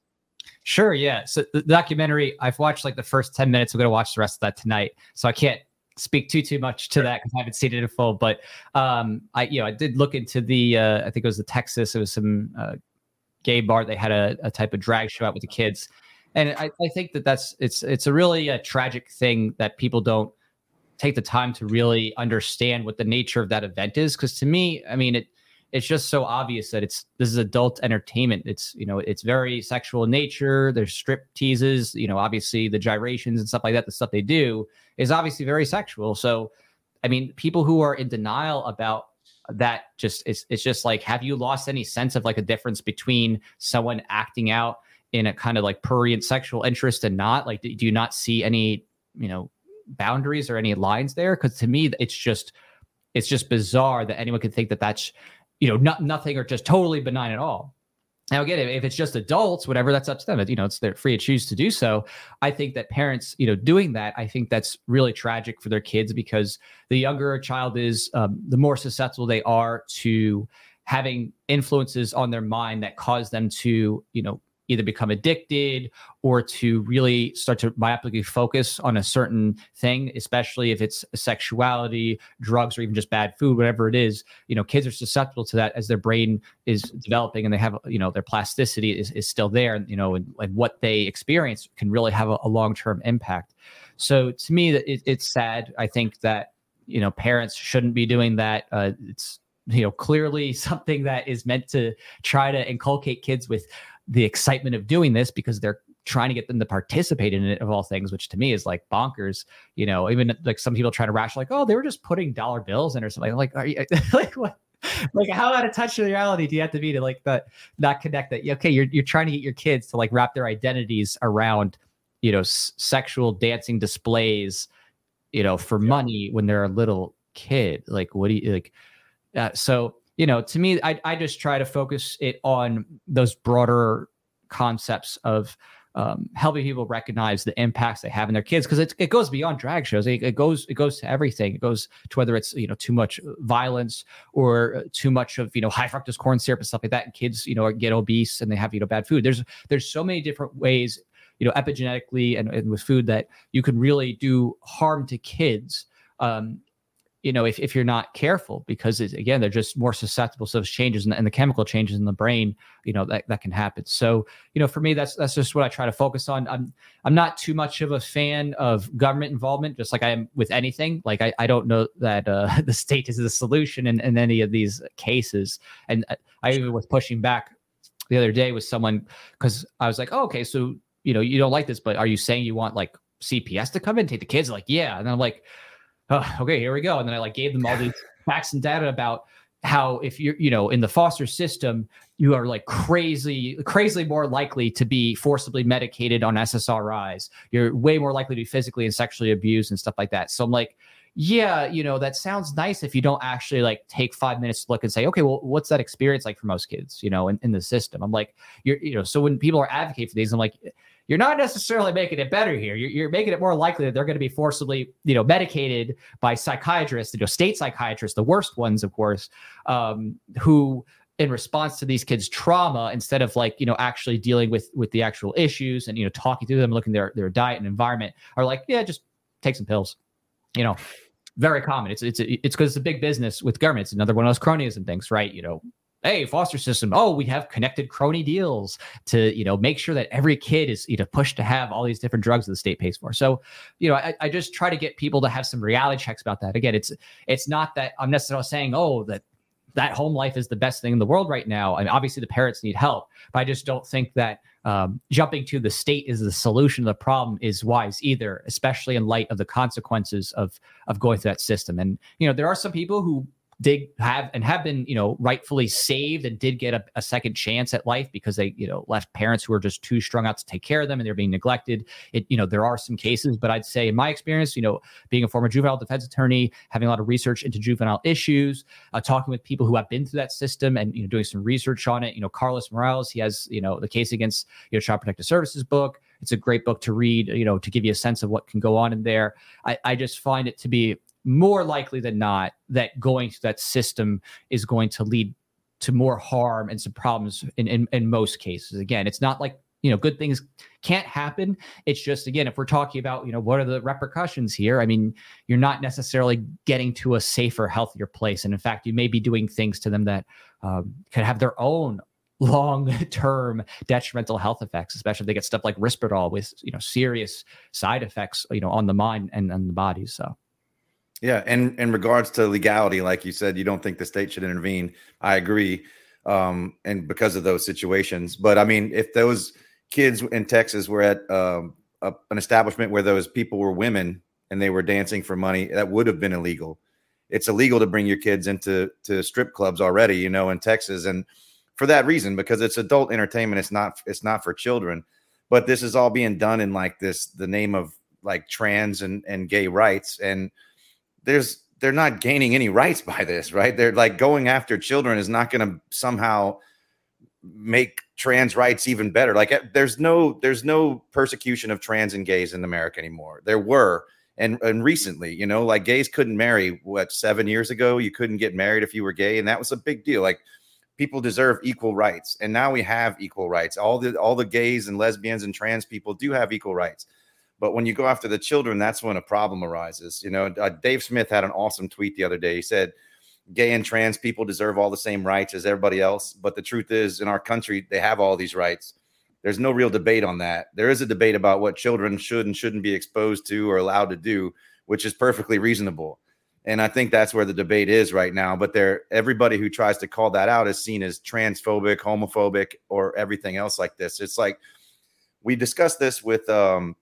Sure. Yeah. So the documentary, I've watched like the first 10 minutes. I'm going to watch the rest of that tonight. So I can't speak too, too much to that because I haven't seen it in full. But um, I, you know, I did look into the, uh, I think it was the Texas, it was some uh, gay bar. They had a, a type of drag show out with the kids. And I, I think that that's, it's, it's a really uh, tragic thing that people don't take the time to really understand what the nature of that event is. Cause to me, I mean, it, it's just so obvious that it's this is adult entertainment. It's you know it's very sexual in nature. There's strip teases. You know, obviously the gyrations and stuff like that. The stuff they do is obviously very sexual. So, I mean, people who are in denial about that just it's it's just like have you lost any sense of like a difference between someone acting out in a kind of like prurient sexual interest and not like do you not see any you know boundaries or any lines there because to me it's just it's just bizarre that anyone could think that that's you know, not nothing or just totally benign at all. Now, again, if it's just adults, whatever, that's up to them. You know, it's they're free to choose to do so. I think that parents, you know, doing that, I think that's really tragic for their kids because the younger a child is, um, the more susceptible they are to having influences on their mind that cause them to, you know, either become addicted or to really start to myopically focus on a certain thing, especially if it's sexuality, drugs, or even just bad food, whatever it is. You know, kids are susceptible to that as their brain is developing and they have, you know, their plasticity is, is still there, And you know, and, and what they experience can really have a, a long term impact. So to me, it, it's sad. I think that, you know, parents shouldn't be doing that. Uh, it's, you know, clearly something that is meant to try to inculcate kids with the excitement of doing this because they're trying to get them to participate in it of all things, which to me is like bonkers. You know, even like some people try to rationalize, like, oh, they were just putting dollar bills in or something. Like, are you like what? Like how out of touch with reality do you have to be to like that not connect that? Okay, you're you're trying to get your kids to like wrap their identities around, you know, s- sexual dancing displays, you know, for money when they're a little kid. Like, what do you like? Uh, so you know, to me, I, I just try to focus it on those broader concepts of um, helping people recognize the impacts they have in their kids because it, it goes beyond drag shows. It, it goes it goes to everything. It goes to whether it's you know too much violence or too much of you know high fructose corn syrup and stuff like that. And kids you know get obese and they have you know bad food. There's there's so many different ways you know epigenetically and, and with food that you can really do harm to kids. Um, you know, if, if you're not careful, because again, they're just more susceptible to those changes and the, and the chemical changes in the brain, you know, that, that can happen. So, you know, for me, that's, that's just what I try to focus on. I'm, I'm not too much of a fan of government involvement, just like I am with anything. Like, I, I don't know that uh, the state is the solution in, in any of these cases. And I- I even was pushing back the other day with someone because I was like, oh, okay, so, you know, you don't like this, but are you saying you want like CPS to come in, take the kids? Like, yeah. And I'm like, oh, okay, here we go. And then I like gave them all these facts and data about how if you're, you know, in the foster system, you are like crazy, crazily more likely to be forcibly medicated on SSRIs. You're way more likely to be physically and sexually abused and stuff like that. So I'm like, yeah, you know, that sounds nice if you don't actually like take five minutes to look and say, okay, well, what's that experience like for most kids, you know, in, in the system? I'm like, you're, you know, so when people are advocating for these, I'm like, you're not necessarily making it better here. You're, you're making it more likely that they're going to be forcibly, you know, medicated by psychiatrists, you know, state psychiatrists, the worst ones, of course, um, who in response to these kids' trauma, instead of like, you know, actually dealing with with the actual issues and you know talking to them, looking at their their diet and environment, are like, yeah, just take some pills. You know, very common. It's it's it's because it's a big business with government. It's another one of those cronyism things, right? You know, hey foster system. Oh we have connected crony deals to you know make sure that every kid is you know pushed to have all these different drugs that the state pays for. So you know I, I just try to get people to have some reality checks about that. Again it's it's not that i'm necessarily saying oh that that home life is the best thing in the world right now I mean, obviously the parents need help but i just don't think that um, jumping to the state is the solution to the problem is wise either especially in light of the consequences of of going through that system. And you know there are some people who did have and have been, you know, rightfully saved and did get a, a, second chance at life because they, you know, left parents who were just too strung out to take care of them and they're being neglected. It, you know, there are some cases, but I'd say in my experience, you know, being a former juvenile defense attorney, having a lot of research into juvenile issues, uh, talking with people who have been through that system and, you know, doing some research on it. You know, Carlos Morales, he has, you know, the case against, you know, Child Protective Services book. It's a great book to read, you know, to give you a sense of what can go on in there. I, I just find it to be more likely than not that going through that system is going to lead to more harm and some problems in, in, in most cases. Again, it's not like you know good things can't happen. It's just again if we're talking about you know what are the repercussions here? I mean you're not necessarily getting to a safer healthier place. And in fact you may be doing things to them that um, could have their own long term detrimental health effects especially if they get stuff like risperdal with you know serious side effects you know on the mind and, and the body. So yeah, and in regards to legality, like you said, you don't think the state should intervene. I agree, um, and because of those situations. But I mean, if those kids in Texas were at um, a, an establishment where those people were women and they were dancing for money, that would have been illegal. It's illegal to bring your kids into to strip clubs already, you know, in Texas, and for that reason, because it's adult entertainment. It's not it's not for children. But this is all being done in like this the name of like trans and and gay rights and there's they're not gaining any rights by this, right? They're like going after children is not going to somehow make trans rights even better. Like eh, there's no there's no persecution of trans and gays in America anymore. There were and and recently, you know, like gays couldn't marry what 7 years ago, you couldn't get married if you were gay and that was a big deal. Like people deserve equal rights and now we have equal rights. All the all the gays and lesbians and trans people do have equal rights. But when you go after the children, that's when a problem arises. You know, uh, Dave Smith had an awesome tweet the other day. He said, gay and trans people deserve all the same rights as everybody else. But the truth is, in our country, they have all these rights. There's no real debate on that. There is a debate about what children should and shouldn't be exposed to or allowed to do, which is perfectly reasonable. And I think that's where the debate is right now. But there, everybody who tries to call that out is seen as transphobic, homophobic, or everything else like this. It's like we discussed this with um,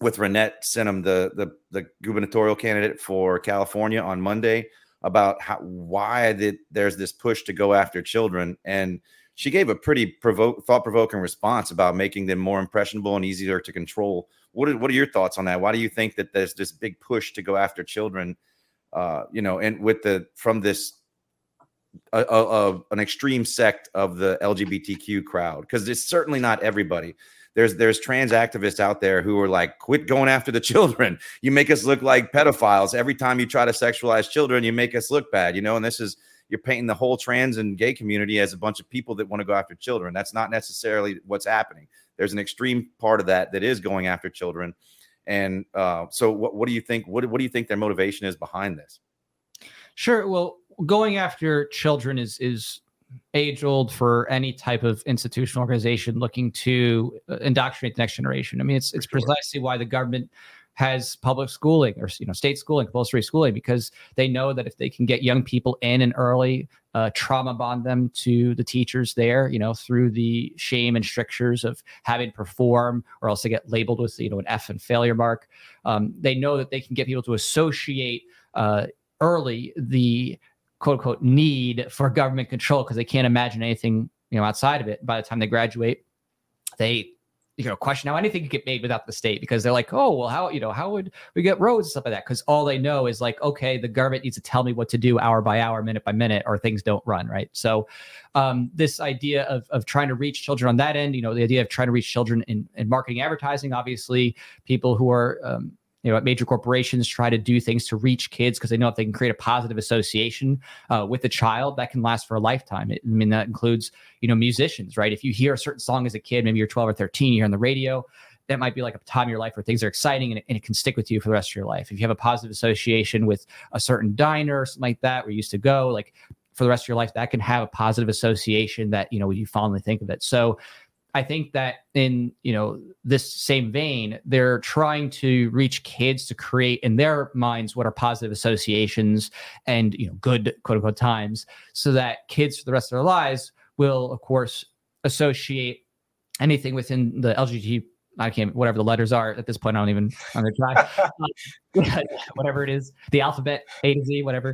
with Reinette Senum, the, the the gubernatorial candidate for California, on Monday about how why did there's this push to go after children, and she gave a pretty provoke, thought provoking response about making them more impressionable and easier to control. What are, what are your thoughts on that? Why do you think that there's this big push to go after children? Uh, you know, and with the from this a, a, an extreme sect of the LGBTQ crowd because it's certainly not everybody there's there's trans activists out there who are like, quit going after the children. You make us look like pedophiles every time you try to sexualize children. You make us look bad, you know. And this is you're painting the whole trans and gay community as a bunch of people that want to go after children. That's not necessarily what's happening. There's an extreme part of that that is going after children. And uh, so, what, what do you think? What, what do you think their motivation is behind this? Sure. Well, going after children is is age old for any type of institutional organization looking to uh, indoctrinate the next generation. I mean, it's it's sure. precisely why the government has public schooling or you know state schooling, compulsory schooling, because they know that if they can get young people in and early, uh, trauma bond them to the teachers there, you know, through the shame and strictures of having to perform, or else they get labeled with you know an F and failure mark. Um, they know that they can get people to associate uh, early the quote unquote need for government control because they can't imagine anything you know outside of it by the time they graduate. They you know question how anything could get made without the state because they're like oh well how you know how would we get roads and stuff like that? Because all they know is like okay the government needs to tell me what to do hour by hour minute by minute or things don't run right? So um, this idea of, of trying to reach children on that end you know the idea of trying to reach children in, in marketing advertising obviously people who are um, you know, major corporations try to do things to reach kids because they know if they can create a positive association uh, with a child, that can last for a lifetime. It, I mean, that includes, you know, musicians, right? If you hear a certain song as a kid, maybe you're 12 or 13, you're on the radio, that might be like a time in your life where things are exciting and it, and it, can stick with you for the rest of your life. If you have a positive association with a certain diner or something like that where you used to go, like for the rest of your life, that can have a positive association that, you know, you fondly think of it. So I think that in, you know, this same vein, they're trying to reach kids to create in their minds what are positive associations and, you know, good quote unquote times so that kids for the rest of their lives will, of course, associate anything within the LGBT I can't whatever the letters are at this point. I don't even I'm gonna try whatever it is, the alphabet A to Z, whatever.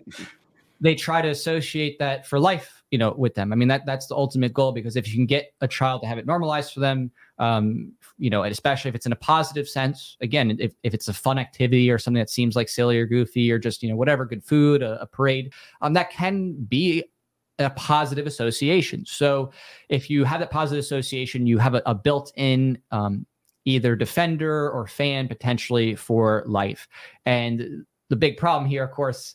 they try to associate that for life, you know, with them. I mean that that's the ultimate goal because if you can get a child to have it normalized for them, um, you know, and especially if it's in a positive sense, again, if, if it's a fun activity or something that seems like silly or goofy or just you know whatever, good food, a, a parade, um, that can be a positive association. So if you have that positive association, you have a, a built-in um, either defender or fan potentially for life. And the big problem here, of course,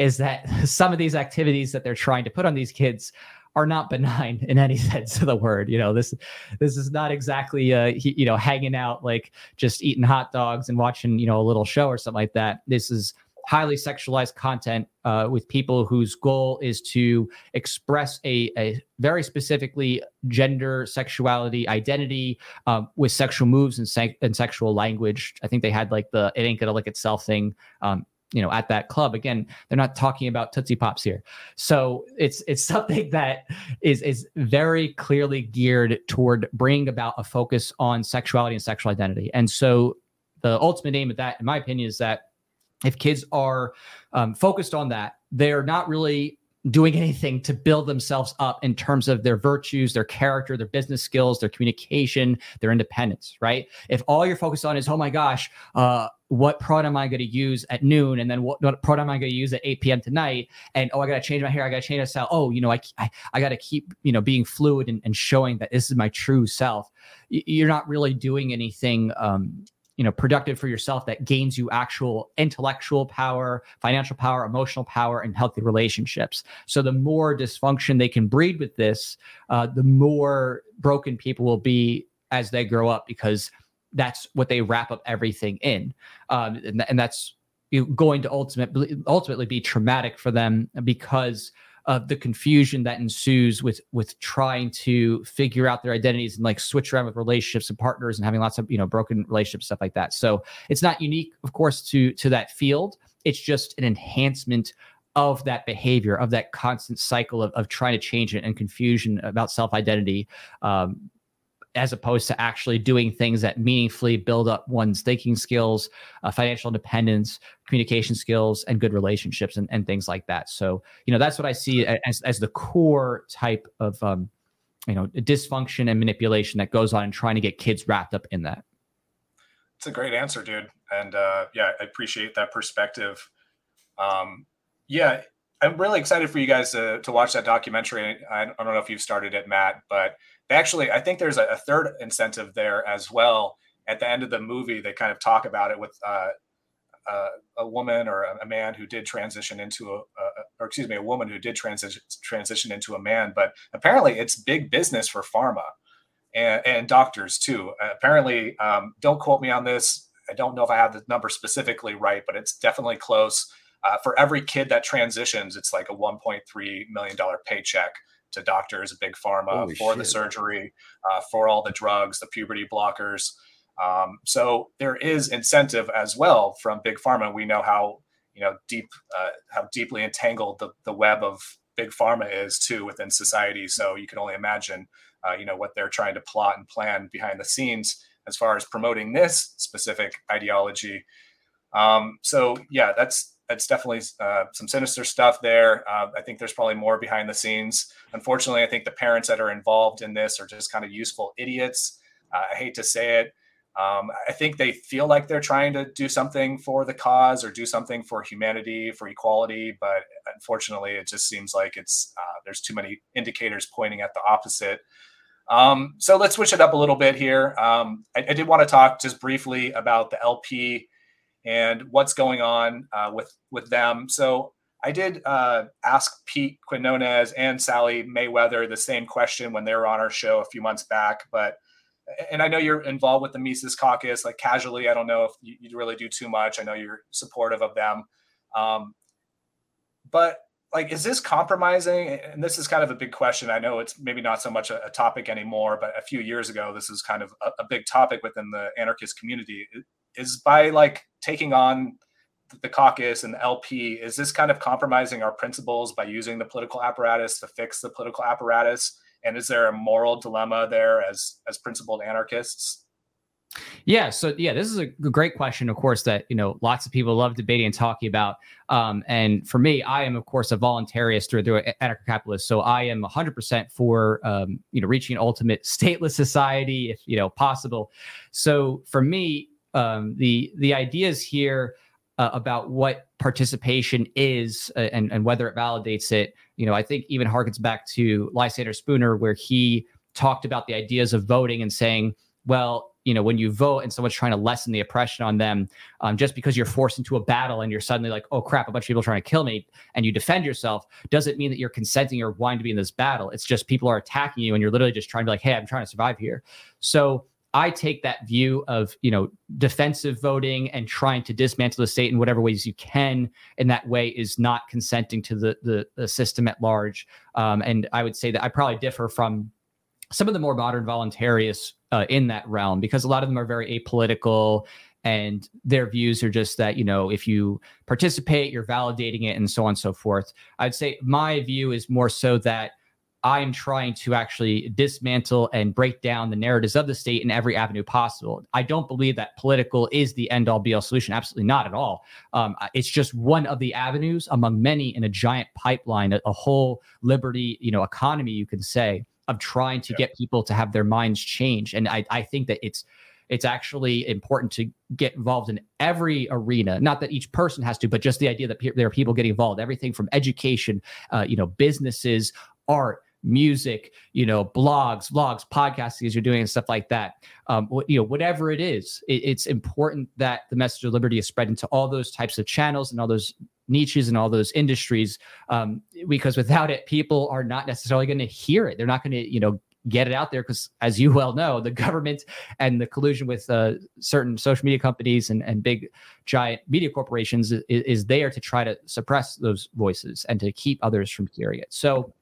is that some of these activities that they're trying to put on these kids are not benign in any sense of the word. You know, this this is not exactly uh, he, you know hanging out like just eating hot dogs and watching you know a little show or something like that. This is highly sexualized content uh, with people whose goal is to express a, a very specifically gender, sexuality, identity um, with sexual moves and, se- and sexual language. I think they had like the "it ain't gonna lick itself" thing. Um, you know, at that club again, they're not talking about Tootsie Pops here, so it's it's something that is is very clearly geared toward bringing about a focus on sexuality and sexual identity. And so, the ultimate aim of that, in my opinion, is that if kids are um, focused on that, they're not really doing anything to build themselves up in terms of their virtues, their character, their business skills, their communication, their independence, right? If all you're focused on is, oh my gosh, uh, what product am I going to use at noon? And then what, what product am I going to use at 8 p.m. tonight? And oh, I got to change my hair. I got to change my style. Oh, you know, I, I, I got to keep, you know, being fluid and, and showing that this is my true self. You're not really doing anything um, you know productive for yourself that gains you actual intellectual power financial power emotional power and healthy relationships so the more dysfunction they can breed with this uh, the more broken people will be as they grow up because that's what they wrap up everything in. Um, and, and that's going to ultimately ultimately be traumatic for them because of the confusion that ensues with with trying to figure out their identities and like switch around with relationships and partners and having lots of you know broken relationships stuff like that. So it's not unique of course to to that field. It's just an enhancement of that behavior of that constant cycle of, of trying to change it and confusion about self identity um, as opposed to actually doing things that meaningfully build up one's thinking skills, uh, financial independence, communication skills, and good relationships and, and things like that. So, you know, that's what I see as, as the core type of, um, you know, dysfunction and manipulation that goes on and trying to get kids wrapped up in that. It's a great answer, dude. And uh, yeah, I appreciate that perspective. Um, yeah, I'm really excited for you guys to, to watch that documentary. I, I don't know if you've started it, Matt, but actually, I think there's a, a, third incentive there as well. At the end of the movie, they kind of talk about it with uh, uh, a woman or a, a, man who did transition into a, a, or excuse me, a woman who did transition transition into a man. But apparently, it's big business for pharma and, and doctors too. Apparently, um, don't quote me on this. I don't know if I have the number specifically right, but it's definitely close. Uh, for every kid that transitions, it's like a 1.3 million dollar paycheck to doctors, big pharma Holy for shit. the surgery, uh, for all the drugs, the puberty blockers. Um, so there is incentive as well from big pharma. We know how you know deep uh, how deeply entangled the, the web of big pharma is too within society. So you can only imagine uh, you know what they're trying to plot and plan behind the scenes as far as promoting this specific ideology. Um, so yeah, that's it's definitely uh, some sinister stuff there. Uh, I think there's probably more behind the scenes. Unfortunately, I think the parents that are involved in this are just kind of useful idiots. Uh, I hate to say it. Um, I think they feel like they're trying to do something for the cause or do something for humanity, for equality, but unfortunately, it just seems like it's uh, there's too many indicators pointing at the opposite. Um, so let's switch it up a little bit here. Um, I, I did want to talk just briefly about the LP and what's going on uh, with with them. So I did uh, ask Pete Quinones and Sally Mayweather the same question when they were on our show a few months back, but and I know you're involved with the Mises Caucus, like casually. I don't know if you, really do too much. I know you're supportive of them, um, but like is this compromising and this is kind of a big question i know it's maybe not so much a, a topic anymore but a few years ago this was kind of a, a, big topic within the anarchist community is by like taking on the caucus and the lp is this kind of compromising our principles by using the political apparatus to fix the political apparatus and is there a moral dilemma there as as principled anarchists yeah. So yeah, this is a great question, of course, that you know lots of people love debating and talking about. Um, and for me, I am of course a voluntaryist or through anarcho-capitalist, so I am 100% for um, you know reaching ultimate stateless society if you know possible. So for me, um, the the ideas here uh, about what participation is uh, and and whether it validates it, you know, I think even harkens back to Lysander Spooner, where he talked about the ideas of voting and saying, well you know when you vote and someone's trying to lessen the oppression on them um, just because you're forced into a battle and you're suddenly like oh crap a bunch of people trying to kill me and you defend yourself doesn't mean that you're consenting or wanting to be in this battle. It's just people are attacking you and you're literally just trying to be like hey i'm trying to survive here. So i take that view of you know defensive voting and trying to dismantle the state in whatever ways you can in that way is not consenting to the the, the system at large. Um, and i would say that i probably differ from some of the more modern voluntarists uh, in that realm because a lot of them are very apolitical and their views are just that you know if you participate you're validating it and so on and so forth. I'd say my view is more so that i'm trying to actually dismantle and break down the narratives of the state in every avenue possible i don't believe that political is the end all be all solution absolutely not at all um, it's just one of the avenues among many in a giant pipeline a, a whole liberty you know economy you can say of trying to yeah. get people to have their minds change. And I, I think that it's it's actually important to get involved in every arena not that each person has to but just the idea that pe- there are people getting involved everything from education uh, you know businesses art music you know blogs vlogs podcasting as you're doing and stuff like that. Um, you know whatever it is it, it's important that the message of liberty is spread into all those types of channels and all those niches and all those industries um, because without it people are not necessarily going to hear it. They're not going to you know get it out there because as you well know the government and the collusion with uh, certain social media companies and, and big giant media corporations is, is, there to try to suppress those voices and to keep others from hearing it. So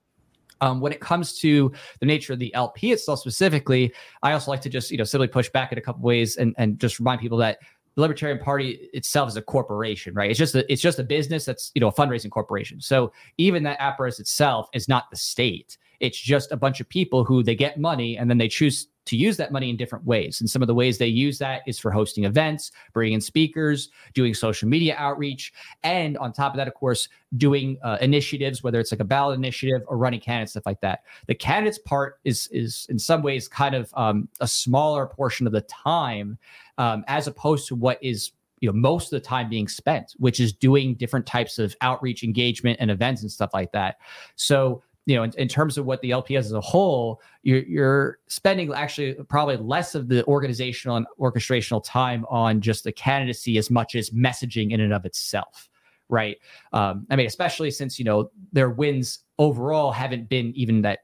um, when it comes to the nature of the LP itself specifically, I also like to just you know simply push back in a couple ways and and just remind people that the Libertarian Party itself is a corporation, right? It's just a, it's just a business that's you know a fundraising corporation. So even that apparatus itself is not the state. It's just a bunch of people who they get money and then they choose to use that money in different ways. And some of the ways they use that is for hosting events, bringing in speakers, doing social media outreach, and on top of that, of course, doing uh, initiatives, whether it's like a ballot initiative or running candidates, stuff like that. The candidates part is is in some ways kind of um, a smaller portion of the time um, as opposed to what is you know most of the time being spent which is doing different types of outreach engagement and events and stuff like that so you know in, in terms of what the lps as a whole you're, you're spending actually probably less of the organizational and orchestrational time on just the candidacy as much as messaging in and of itself right um, i mean especially since you know their wins overall haven't been even that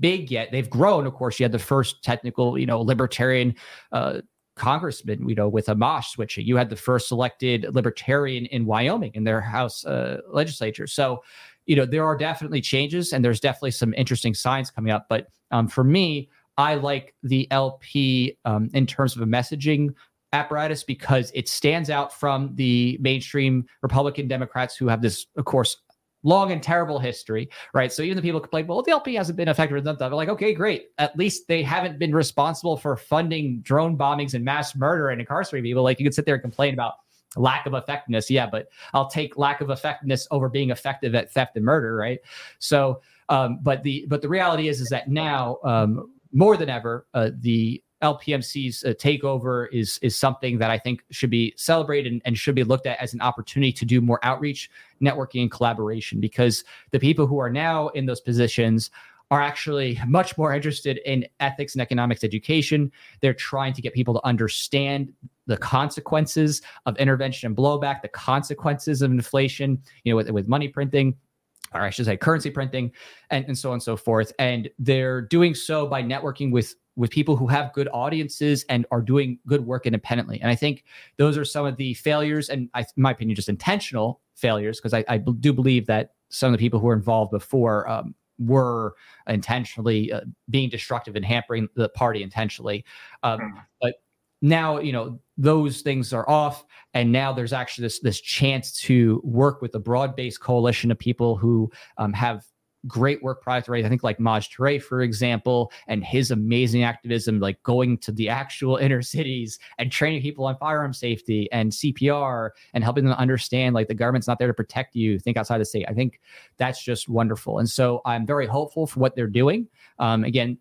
big yet. They've grown, of course. You had the first technical, you know, libertarian uh, congressman, you know, with Amash switching. You had the first elected libertarian in Wyoming in their House uh, legislature. So, you know, there are definitely changes and there's definitely some interesting signs coming up. But um, for me, I like the LP um, in terms of a messaging apparatus because it stands out from the mainstream Republican Democrats who have this, of course, long and terrible history, right? So even the people complain, well, the LP hasn't been effective with them. They're like, okay, great. At least they haven't been responsible for funding drone bombings and mass murder and incarcerating people. Like you could sit there and complain about lack of effectiveness. Yeah, but I'll take lack of effectiveness over being effective at theft and murder, right? So, um, but the but the reality is is that now um, more than ever, uh, the LPMC's uh, takeover is is something that I think should be celebrated and, and, should be looked at as an opportunity to do more outreach, networking, and collaboration. Because the people who are now in those positions are actually much more interested in ethics and economics education. They're trying to get people to understand the consequences of intervention and blowback, the consequences of inflation, you know, with, with money printing or I should say currency printing and, and so on and so forth. And they're doing so by networking with with people who have good audiences and are doing good work independently. And I think those are some of the failures, and I, in my opinion, just intentional failures, because I, I do believe that some of the people who were involved before um, were intentionally uh, being destructive and hampering the party intentionally. Um, Hmm. but now, you know, those things are off, and now there's actually this this chance to work with a broad based coalition of people who um, have great work product rate. I think like Maj Toure, for example, and his amazing activism, like going to the actual inner cities and training people on firearm safety and CPR and helping them understand like the government's not there to protect you. Think outside the state. I think that's just wonderful. And so I'm very hopeful for what they're doing. Um, again,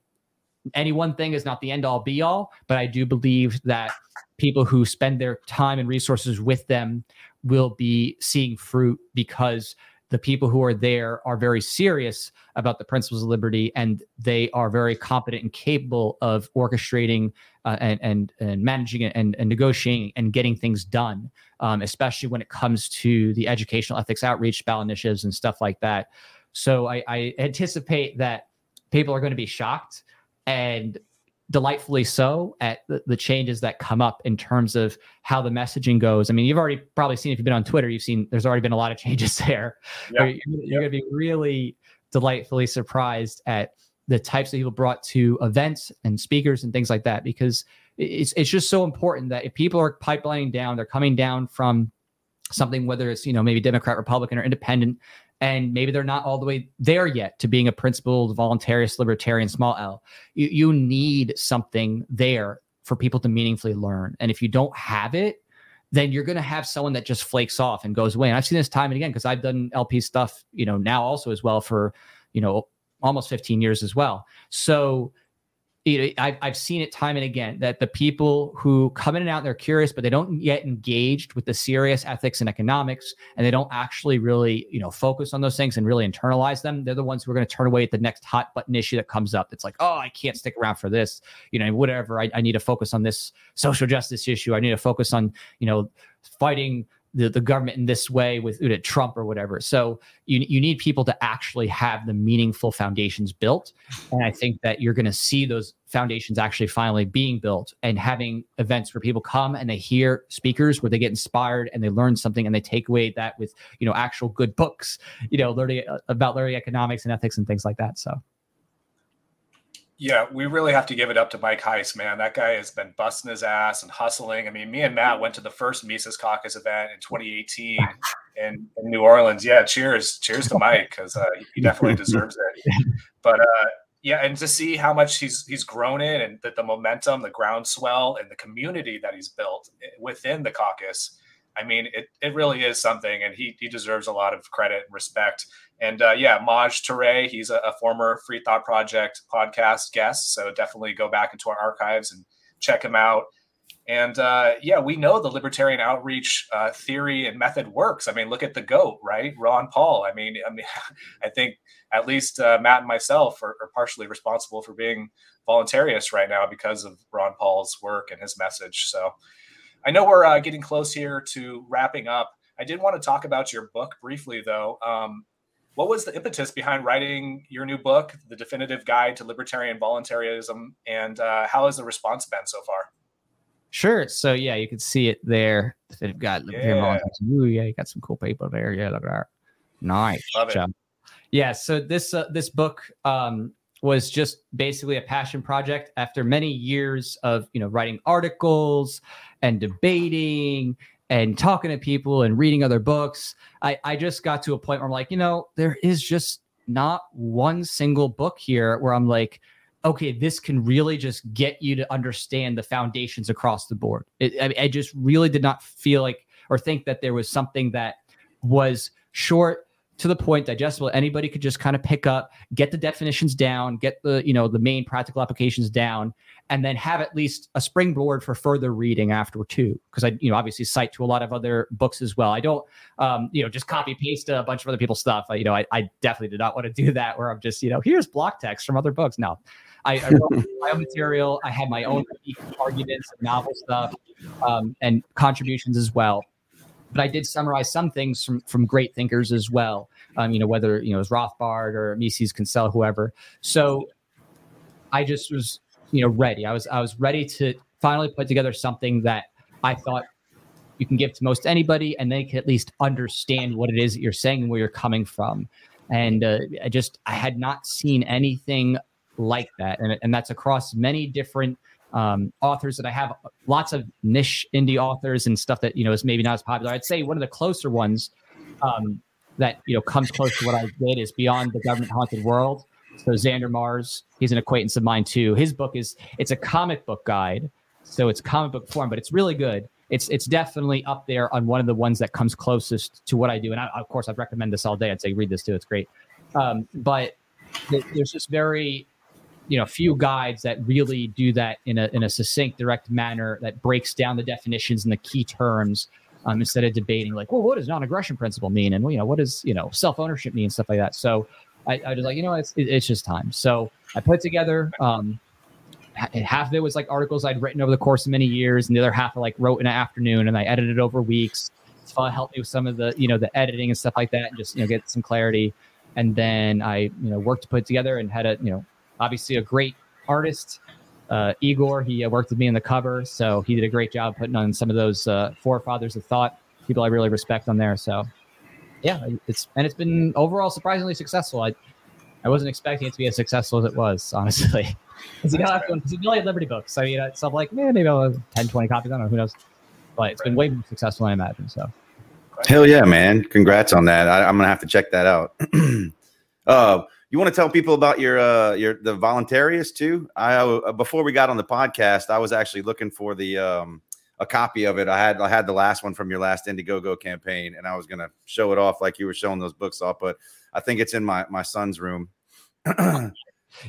any one thing is not the end all be all, but I do believe that people who spend their time and resources with them will be seeing fruit because the people who are there are very serious about the principles of liberty and they are very competent and capable of orchestrating uh, and, and and managing and, and negotiating and getting things done um, especially when it comes to the educational ethics outreach ballot initiatives and stuff like that. So I, I anticipate that people are going to be shocked and delightfully so at the, the changes that come up in terms of how the messaging goes. I mean, you've already probably seen if you've been on Twitter, you've seen there's already been a lot of changes there. Yeah. You're, you're going to be really delightfully surprised at the types of people brought to events and speakers and things like that because it's it's just so important that if people are pipelining down, they're coming down from something whether it's you know maybe Democrat, Republican, or Independent, and maybe they're not all the way there yet to being a principled, voluntarist, libertarian, small L. You you need something there for people to meaningfully learn, and if you don't have it, then you're going to have someone that just flakes off and goes away. And I've seen this time and again because I've done LP stuff, you know, now also as well for you know almost 15 years as well. So you know, I've, I've seen it time and again that the people who come in and out, they're curious, but they don't get engaged with the serious ethics and economics, and they don't actually really, you know, focus on those things and really internalize them. They're the ones who are going to turn away at the next hot button issue that comes up. It's like, oh, I can't stick around for this, you know, whatever. I, I need to focus on this social justice issue. I need to focus on, you know, fighting the, the government in this way with Trump or whatever. So you, you need people to actually have the meaningful foundations built. And I think that you're going to see those foundations actually finally being built and having events where people come and they hear speakers where they get inspired and they learn something and they take away that with, you know, actual good books, you know, learning uh, about learning economics and ethics and things like that. So. Yeah, we really have to give it up to Mike Heise, man. That guy has been busting his ass and hustling. I mean, me and Matt went to the first Mises Caucus event in 2018 in, in New Orleans. Yeah, cheers, cheers to Mike because uh, he definitely deserves it. But uh, yeah, and to see how much he's he's grown in and that the momentum, the groundswell, and the community that he's built within the caucus. I mean, it, it really is something, and he he deserves a lot of credit and respect. And uh, yeah, Maj Toure, he's a, a, former Free Thought Project podcast guest, so definitely go back into our archives and check him out. And uh, yeah, we know the libertarian outreach uh, theory and method works. I mean, look at the goat, right? Ron Paul. I mean, I mean, I think at least uh, Matt and myself are, are partially responsible for being voluntarist right now because of Ron Paul's work and his message. So I know we're uh, getting close here to wrapping up. I did want to talk about your book briefly, though. Um, what was the impetus behind writing your new book, The Definitive Guide to Libertarian Voluntarism, and uh, how has the response been so far? Sure. So yeah, you can see it there. Guide to Libertarian Yeah. Voluntarism. Ooh, yeah, you got some cool people there. Yeah, look at that. Nice. Love it. Yeah. So this uh, this book um, was just basically a passion project after many years of you know writing articles and debating and talking to people and reading other books. I, I just got to a point where I'm like, you know, there is just not one single book here where I'm like, okay, this can really just get you to understand the foundations across the board. It, I, I just really did not feel like or think that there was something that was short to the point digestible. Anybody could just kind of pick up get the definitions down get the you know the main practical applications down and then have at least a springboard for further reading after too. Because i you know obviously cite to a lot of other books as well. I don't um you know just copy paste a bunch of other people's stuff. I, you know I, I definitely did not want to do that where i'm just you know here's block text from other books. No. I, I wrote my own material. I had my own arguments and novel stuff um, and contributions as well but I did summarize some things from from great thinkers as well. Um, you know, whether you know it was Rothbard or Mises, Kinsella, whoever. So I just was you know ready. I was I was ready to finally put together something that I thought you can give to most anybody, and they can at least understand what it is that you're saying and where you're coming from. And uh, I just I had not seen anything like that, and and that's across many different um, authors that I have. Lots of niche indie authors and stuff that you know is maybe not as popular. I'd say one of the closer ones um, that you know comes close to what I did is Beyond the Government Haunted World. So Xander Mars, he's an acquaintance of mine too. His book is it's a comic book guide, so it's comic book form, but it's really good. It's it's definitely up there on one of the ones that comes closest to what I do. And I, of course, I'd recommend this all day. I'd say read this too. It's great. Um, but th- there's just very you know few guides that really do that in a in a succinct, direct manner that breaks down the definitions and the key terms. Um, instead of debating like, well, what does non-aggression principle mean, and you know, what does you know self-ownership mean, stuff like that. So, I, I was like, you know, it's it, it's just time. So I put together. Um, half of it was like articles I'd written over the course of many years, and the other half I like wrote in an afternoon, and I edited over weeks. It's helped me with some of the you know the editing and stuff like that, and just you know get some clarity. And then I you know worked to put together and had a you know obviously a great artist, uh, Igor. He uh, worked with me in the cover, so he did a great job putting on some of those uh, forefathers of thought people I really respect on there. So yeah, it's and it's been overall surprisingly successful. I I wasn't expecting it to be as successful as it was, honestly. Know, you only had Liberty books. I mean, it's stuff like, man, maybe I'll have 10, 20 copies. I don't know. Who knows? But it's been way more successful than I imagined. So, Hell yeah, man! Congrats on that. I, am gonna have to check that out. uh, you want to tell people about your uh, your the Voluntaryist too? I uh, before we got on the podcast, I was actually looking for the um, a copy of it. I had I had the last one from your last Indiegogo campaign, and I was gonna show it off like you were showing those books off, but I think it's in my my son's room. yeah,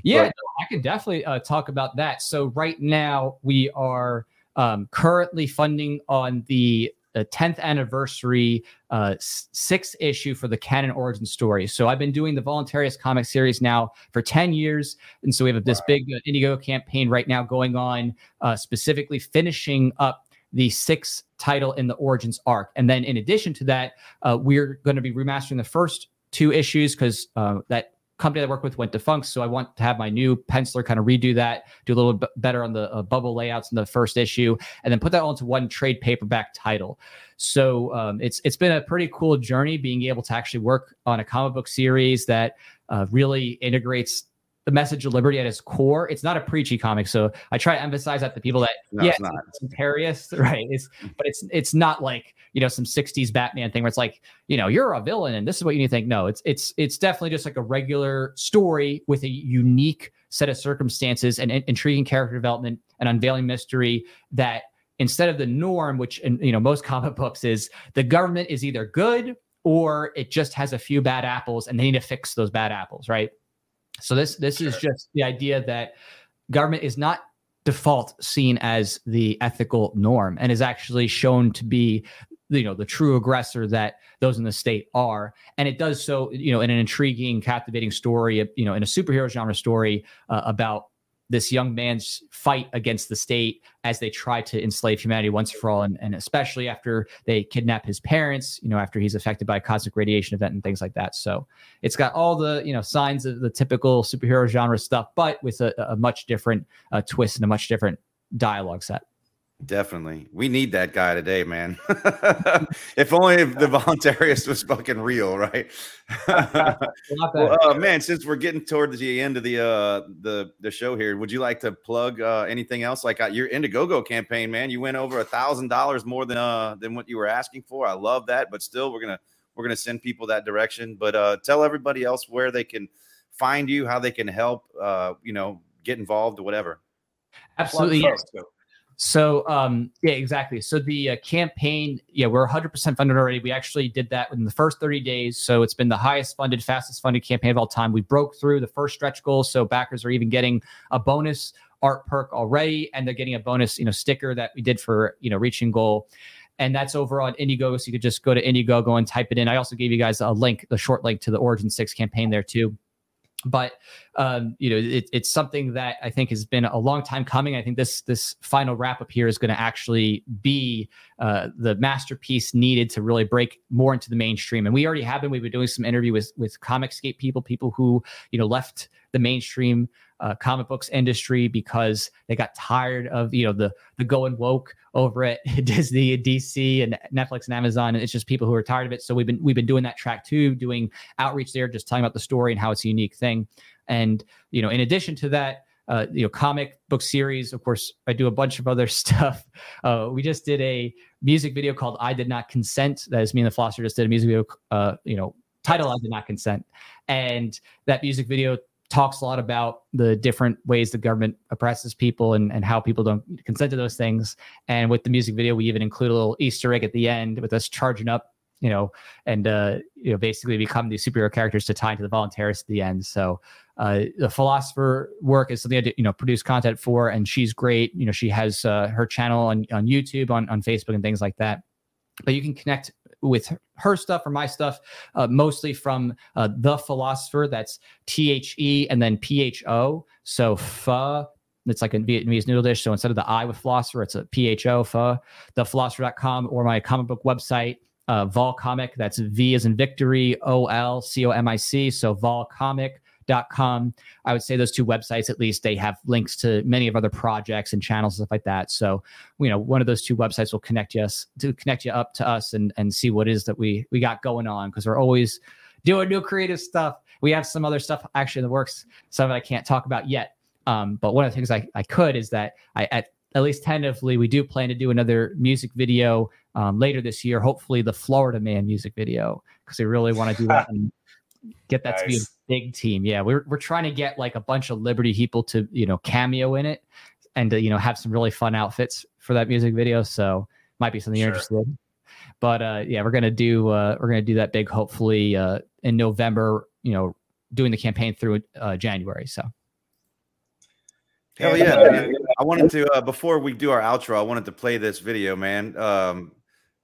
but, I can definitely uh, talk about that. So right now we are um, currently funding on the the 10th anniversary uh, sixth issue for the canon origin story. So I've been doing the Voluntaryist comic series now for 10 years. And so we have this big uh, Indiegogo campaign right now going on, uh, specifically finishing up the sixth title in the Origins arc. And then in addition to that, uh, we're going to be remastering the first two issues because uh, that company I work with went defunct. So I want to have my new penciler kind of redo that, do a little bit better on the uh, bubble layouts in the first issue, and then put that all into one trade paperback title. So um, it's it's been a pretty cool journey being able to actually work on a comic book series that uh, really integrates the message of liberty at its core. It's not a preachy comic, so I try to emphasize that to people that no, yeah, it's not it's right? It's but it's it's not like you know some '60s Batman thing where it's like you know you're a villain and this is what you need to think. No, it's it's it's definitely just like a regular story with a unique set of circumstances and, and intriguing character development and unveiling mystery that instead of the norm, which in you know most comic books is the government is either good or it just has a few bad apples and they need to fix those bad apples, right? So this this sure. is just the idea that government is not default seen as the ethical norm and is actually shown to be you know the true aggressor that those in the state are and it does so you know in an intriguing captivating story you know in a superhero genre story uh, about this young man's fight against the state as they try to enslave humanity once for all and, and especially after they kidnap his parents you know after he's affected by a cosmic radiation event and things like that. So it's got all the you know signs of the typical superhero genre stuff but with a, a much different uh, twist and a much different dialogue set Definitely. We need that guy today, man. if only if the Voluntaryist was fucking real, right? well, uh, man, since we're getting towards the end of the uh the the show here, would you like to plug uh anything else? Like uh, your Indiegogo campaign, man. You went over a thousand dollars more than uh than what you were asking for. I love that, but still we're gonna we're gonna send people that direction. But uh tell everybody else where they can find you, how they can help uh, you know, get involved or whatever. Absolutely. Yes. So um, yeah, exactly. So the uh, campaign, yeah, we're 100% funded already. We actually did that in the first 30 days. So it's been the highest funded, fastest funded campaign of all time. We broke through the first stretch goal, so backers are even getting a bonus art perk already, and they're getting a bonus, you know, sticker that we did for you know reaching goal. And that's over on Indiegogo. So you could just go to Indiegogo and type it in. I also gave you guys a link, the short link to the Origin 6 campaign there too but um, you know it, it's something that i think has been a long time coming. I think this this final wrap up here is going to actually be uh, the masterpiece needed to really break more into the mainstream. And we already have been. We've been doing some interview with with Comicsgate people people who you know left the mainstream uh, comic books industry because they got tired of you know the the going woke over at Disney and DC and Netflix and Amazon, and it's just people who are tired of it. So we've been we've been doing that track too, doing outreach there, just talking about the story and how it's a unique thing. And you know, in addition to that, uh, you know, comic book series. Of course, I do a bunch of other stuff. Uh, we just did a music video called "I Did Not Consent." That is me and the Philosopher just did a music video. Uh, you know, title "I Did Not Consent," and that music video talks a lot about the different ways the government oppresses people and, and how people don't consent to those things. And with the music video, we even include a little Easter egg at the end with us charging up, you know, and uh, you know, basically become these superhero characters to tie into the volunteers at the end. So uh, the philosopher work is something I did, you know, produce content for, and she's great. You know, she has uh, her channel on on YouTube, on on Facebook, and things like that. But you can connect with her stuff or my stuff, uh, mostly from uh, the philosopher. That's T H E and then P H O. So pho. It's like a Vietnamese noodle dish. So instead of the I with philosopher, it's a P H O pho. Thepholosopher.com or my comic book website. Uh, Vol Comic. That's V as in victory, O L C O M I C. So Vol Comic com. I would say those two websites, at least, they have links to many of other projects and channels and stuff like that. So, you know, one of those two websites will connect you us to connect you up to us and and see what it is that we we got going on because we're always doing new creative stuff. We have some other stuff actually in the works, some that I can't talk about yet. Um, but one of the things I, I could is that I at at least tentatively we do plan to do another music video um, later this year. Hopefully, the Florida Man music video because we really want to do that and get that nice. to be big team. Yeah, we're we're trying to get like a bunch of Liberty people to you know cameo in it and to you know have some really fun outfits for that music video. So might be something sure. you're interested in. But uh, yeah, we're gonna do uh, we're gonna do that big hopefully uh, in November. You know, doing the campaign through uh, January. So. Hell yeah! Man. I wanted to uh, before we do our outro, I wanted to play this video, man. Um,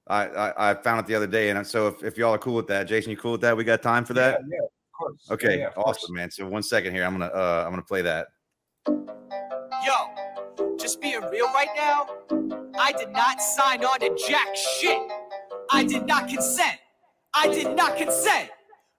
I, I, I found it the other day, and so if, if y'all are cool with that, Jason, you cool with that? We got time for that? Yeah, yeah of course. Okay, yeah, yeah, awesome, course. man. So one second here, I'm gonna uh, I'm gonna play that. Yo, just being real right now, I did not sign on to jack shit. I did not consent. I did not consent.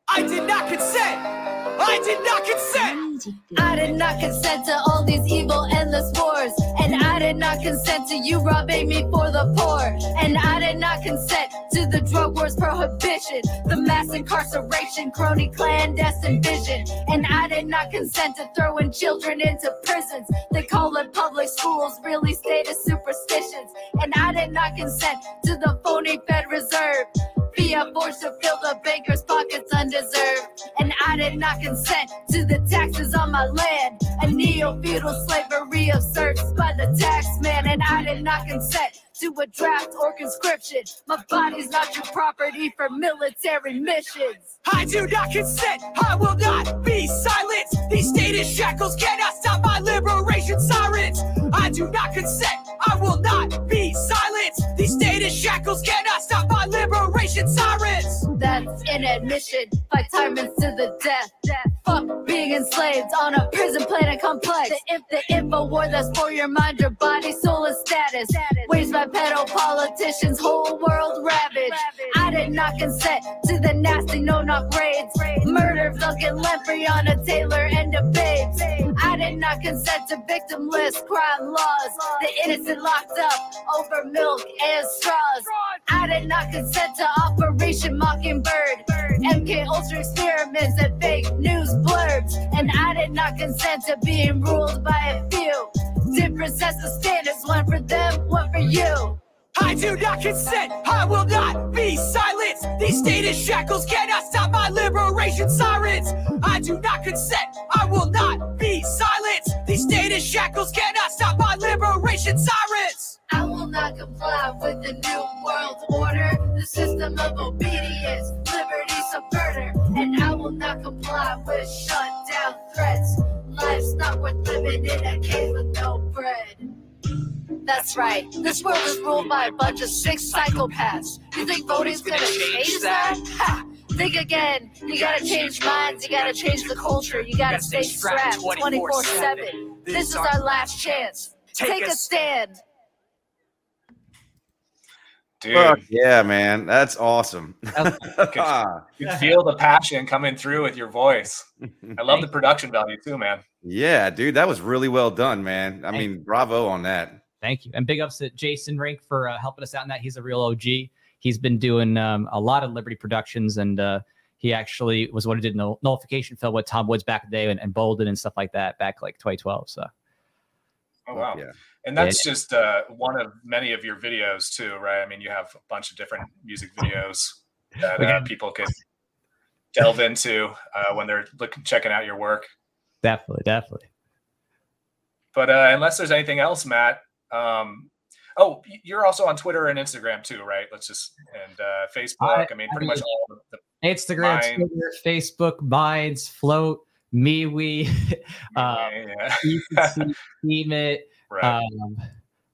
I did not consent. I did not consent. I did not consent to all these evil endless wars. And I did not consent to you robbing me for the poor. And I did not consent to the drug wars prohibition, the mass incarceration, crony clandestine vision. And I did not consent to throwing children into prisons. They call it public schools, really stated superstitions. And I did not consent to the phony Fed Reserve. Fiat forced to fill the bankers' pockets undeserved. And I did not consent to the taxes on my land. A neo feudal slavery of serfs by the tax man. And I did not consent to a draft or conscription. My body's not your property for military missions. I do not consent. I will not be silenced. These stated shackles cannot stop my liberation sirens. I do not consent. I will not be silenced. These stated shackles cannot stop my sirens. That's an admission. Fight tyrants to the death. Fuck being enslaved on a prison planet complex. The, if the info war that's for your mind, your body, soul, and status. Waste by pedo politicians, whole world ravaged. I did not consent to the nasty no knock raids. Murder of Duncan Lemp Breonna Taylor and a babes. I did not consent to victimless crime laws. The innocent locked up over milk and straws. I did not consent to Operation Mockingbird. MK Ultra experiments and fake news blurbs. And I did not consent to being ruled by a few. Different sets of standards, one for them, one for you. I do not consent. I will not be silenced. These stated shackles cannot stop my liberation sirens. I do not consent. I will not be silenced. These stated shackles cannot stop my liberation sirens. I will not comply with the new world order, the system of obedience, and I will not comply with shutdown threats. Life's not worth living in a cave with no bread. That's right. This world is ruled by a bunch of sick psychopaths. You think voting's gonna change that? Ha! Think again. You gotta change minds. You gotta change the culture. You gotta stay strapped 24 7. This is our last chance. Take a stand. Dude, Fuck yeah, man. That's awesome. you can feel the passion coming through with your voice. I love the production value too, man. yeah, dude, that was really well done, man. I mean, bravo on that. Thank you. And big ups to Jason Rink for uh, helping us out in that. He's a real OG. He's been doing um, a lot of Liberty productions, and uh, he actually was what he did in the nullification film with Tom Woods back in the day and, and Boldin and stuff like that back like 2012. So Oh wow. Yeah. And that's just uh, one of many of your videos too, right? I mean, you have a bunch of different music videos that We uh, people can delve into uh, when they're looking checking out your work. definitely, definitely. But uh, unless there's anything else, Matt. Um, oh, you're also on Twitter and Instagram too, right? Let's just and uh, Facebook. I, mean, pretty much all of the Instagram, Mine. Twitter, Facebook, Minds, Flote, MeWe, uh, yeah, ECC, Team It. Right. Um,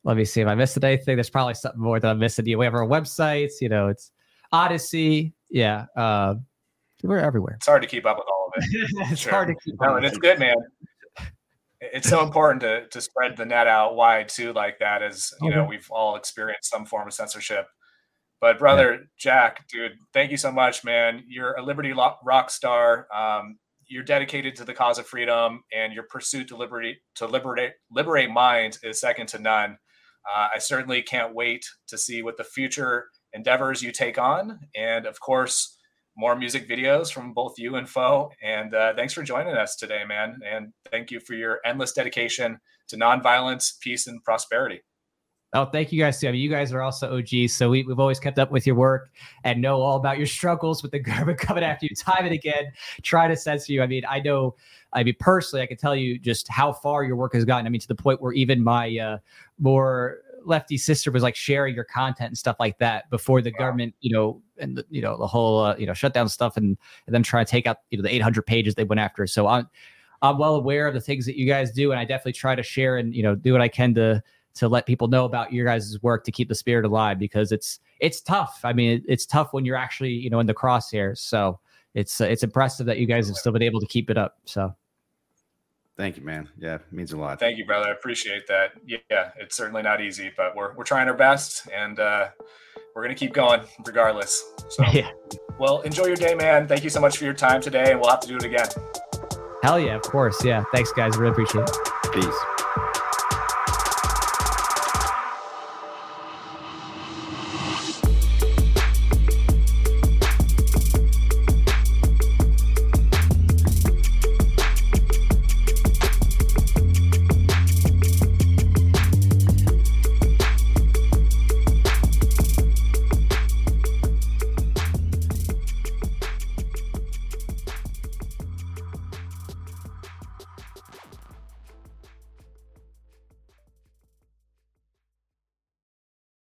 let me see if I missed anything. There's probably something more that I'm missing. You know, we have our websites. You know, it's Odysee. Yeah, uh, we're everywhere. it's hard to keep up with all of it. it's Sure. hard to keep No, up. and it's good, man. It's so important to to spread the net out wide too, like that, as you know, Mhm. we've all experienced some form of censorship. But brother Jack, dude, thank you so much, man. You're a Liberty rock star. Um, you're dedicated to the cause of freedom, and your pursuit to liberty to liberate liberate minds is second to none. Uh, I certainly can't wait to see what the future endeavors you take on, and of course, more music videos from both you and Pho. And uh, thanks for joining us today, man. And thank you for your endless dedication to nonviolence, peace, and prosperity. Oh, thank you guys too. I mean, you guys are also OGs, so we, we've always kept up with your work and know all about your struggles with the government coming after you time and again, trying to censor you. I mean, I know, I mean, personally, I can tell you just how far your work has gotten. I mean, to the point where even my uh, more lefty sister was like sharing your content and stuff like that before the government, you know, and the, you know the whole uh, you know shutdown stuff and, and them trying to take out you know the 800 pages they went after. So I'm I'm well aware of the things that you guys do, and I definitely try to share and you know do what I can to to let people know about your guys' work to keep the spirit alive because it's it's tough. I mean, it, it's tough when you're actually you know in the crosshairs. So it's uh, it's impressive that you guys have still been able to keep it up. So Thank you, man. Yeah, it means a lot. Thank you, brother. I appreciate that. Yeah, it's certainly not easy, but we're, we're trying our best and uh, we're going to keep going regardless. So, yeah, well, enjoy your day, man. Thank you so much for your time today, and we'll have to do it again. hell yeah, of course, yeah. Thanks, guys. Really appreciate it. Peace.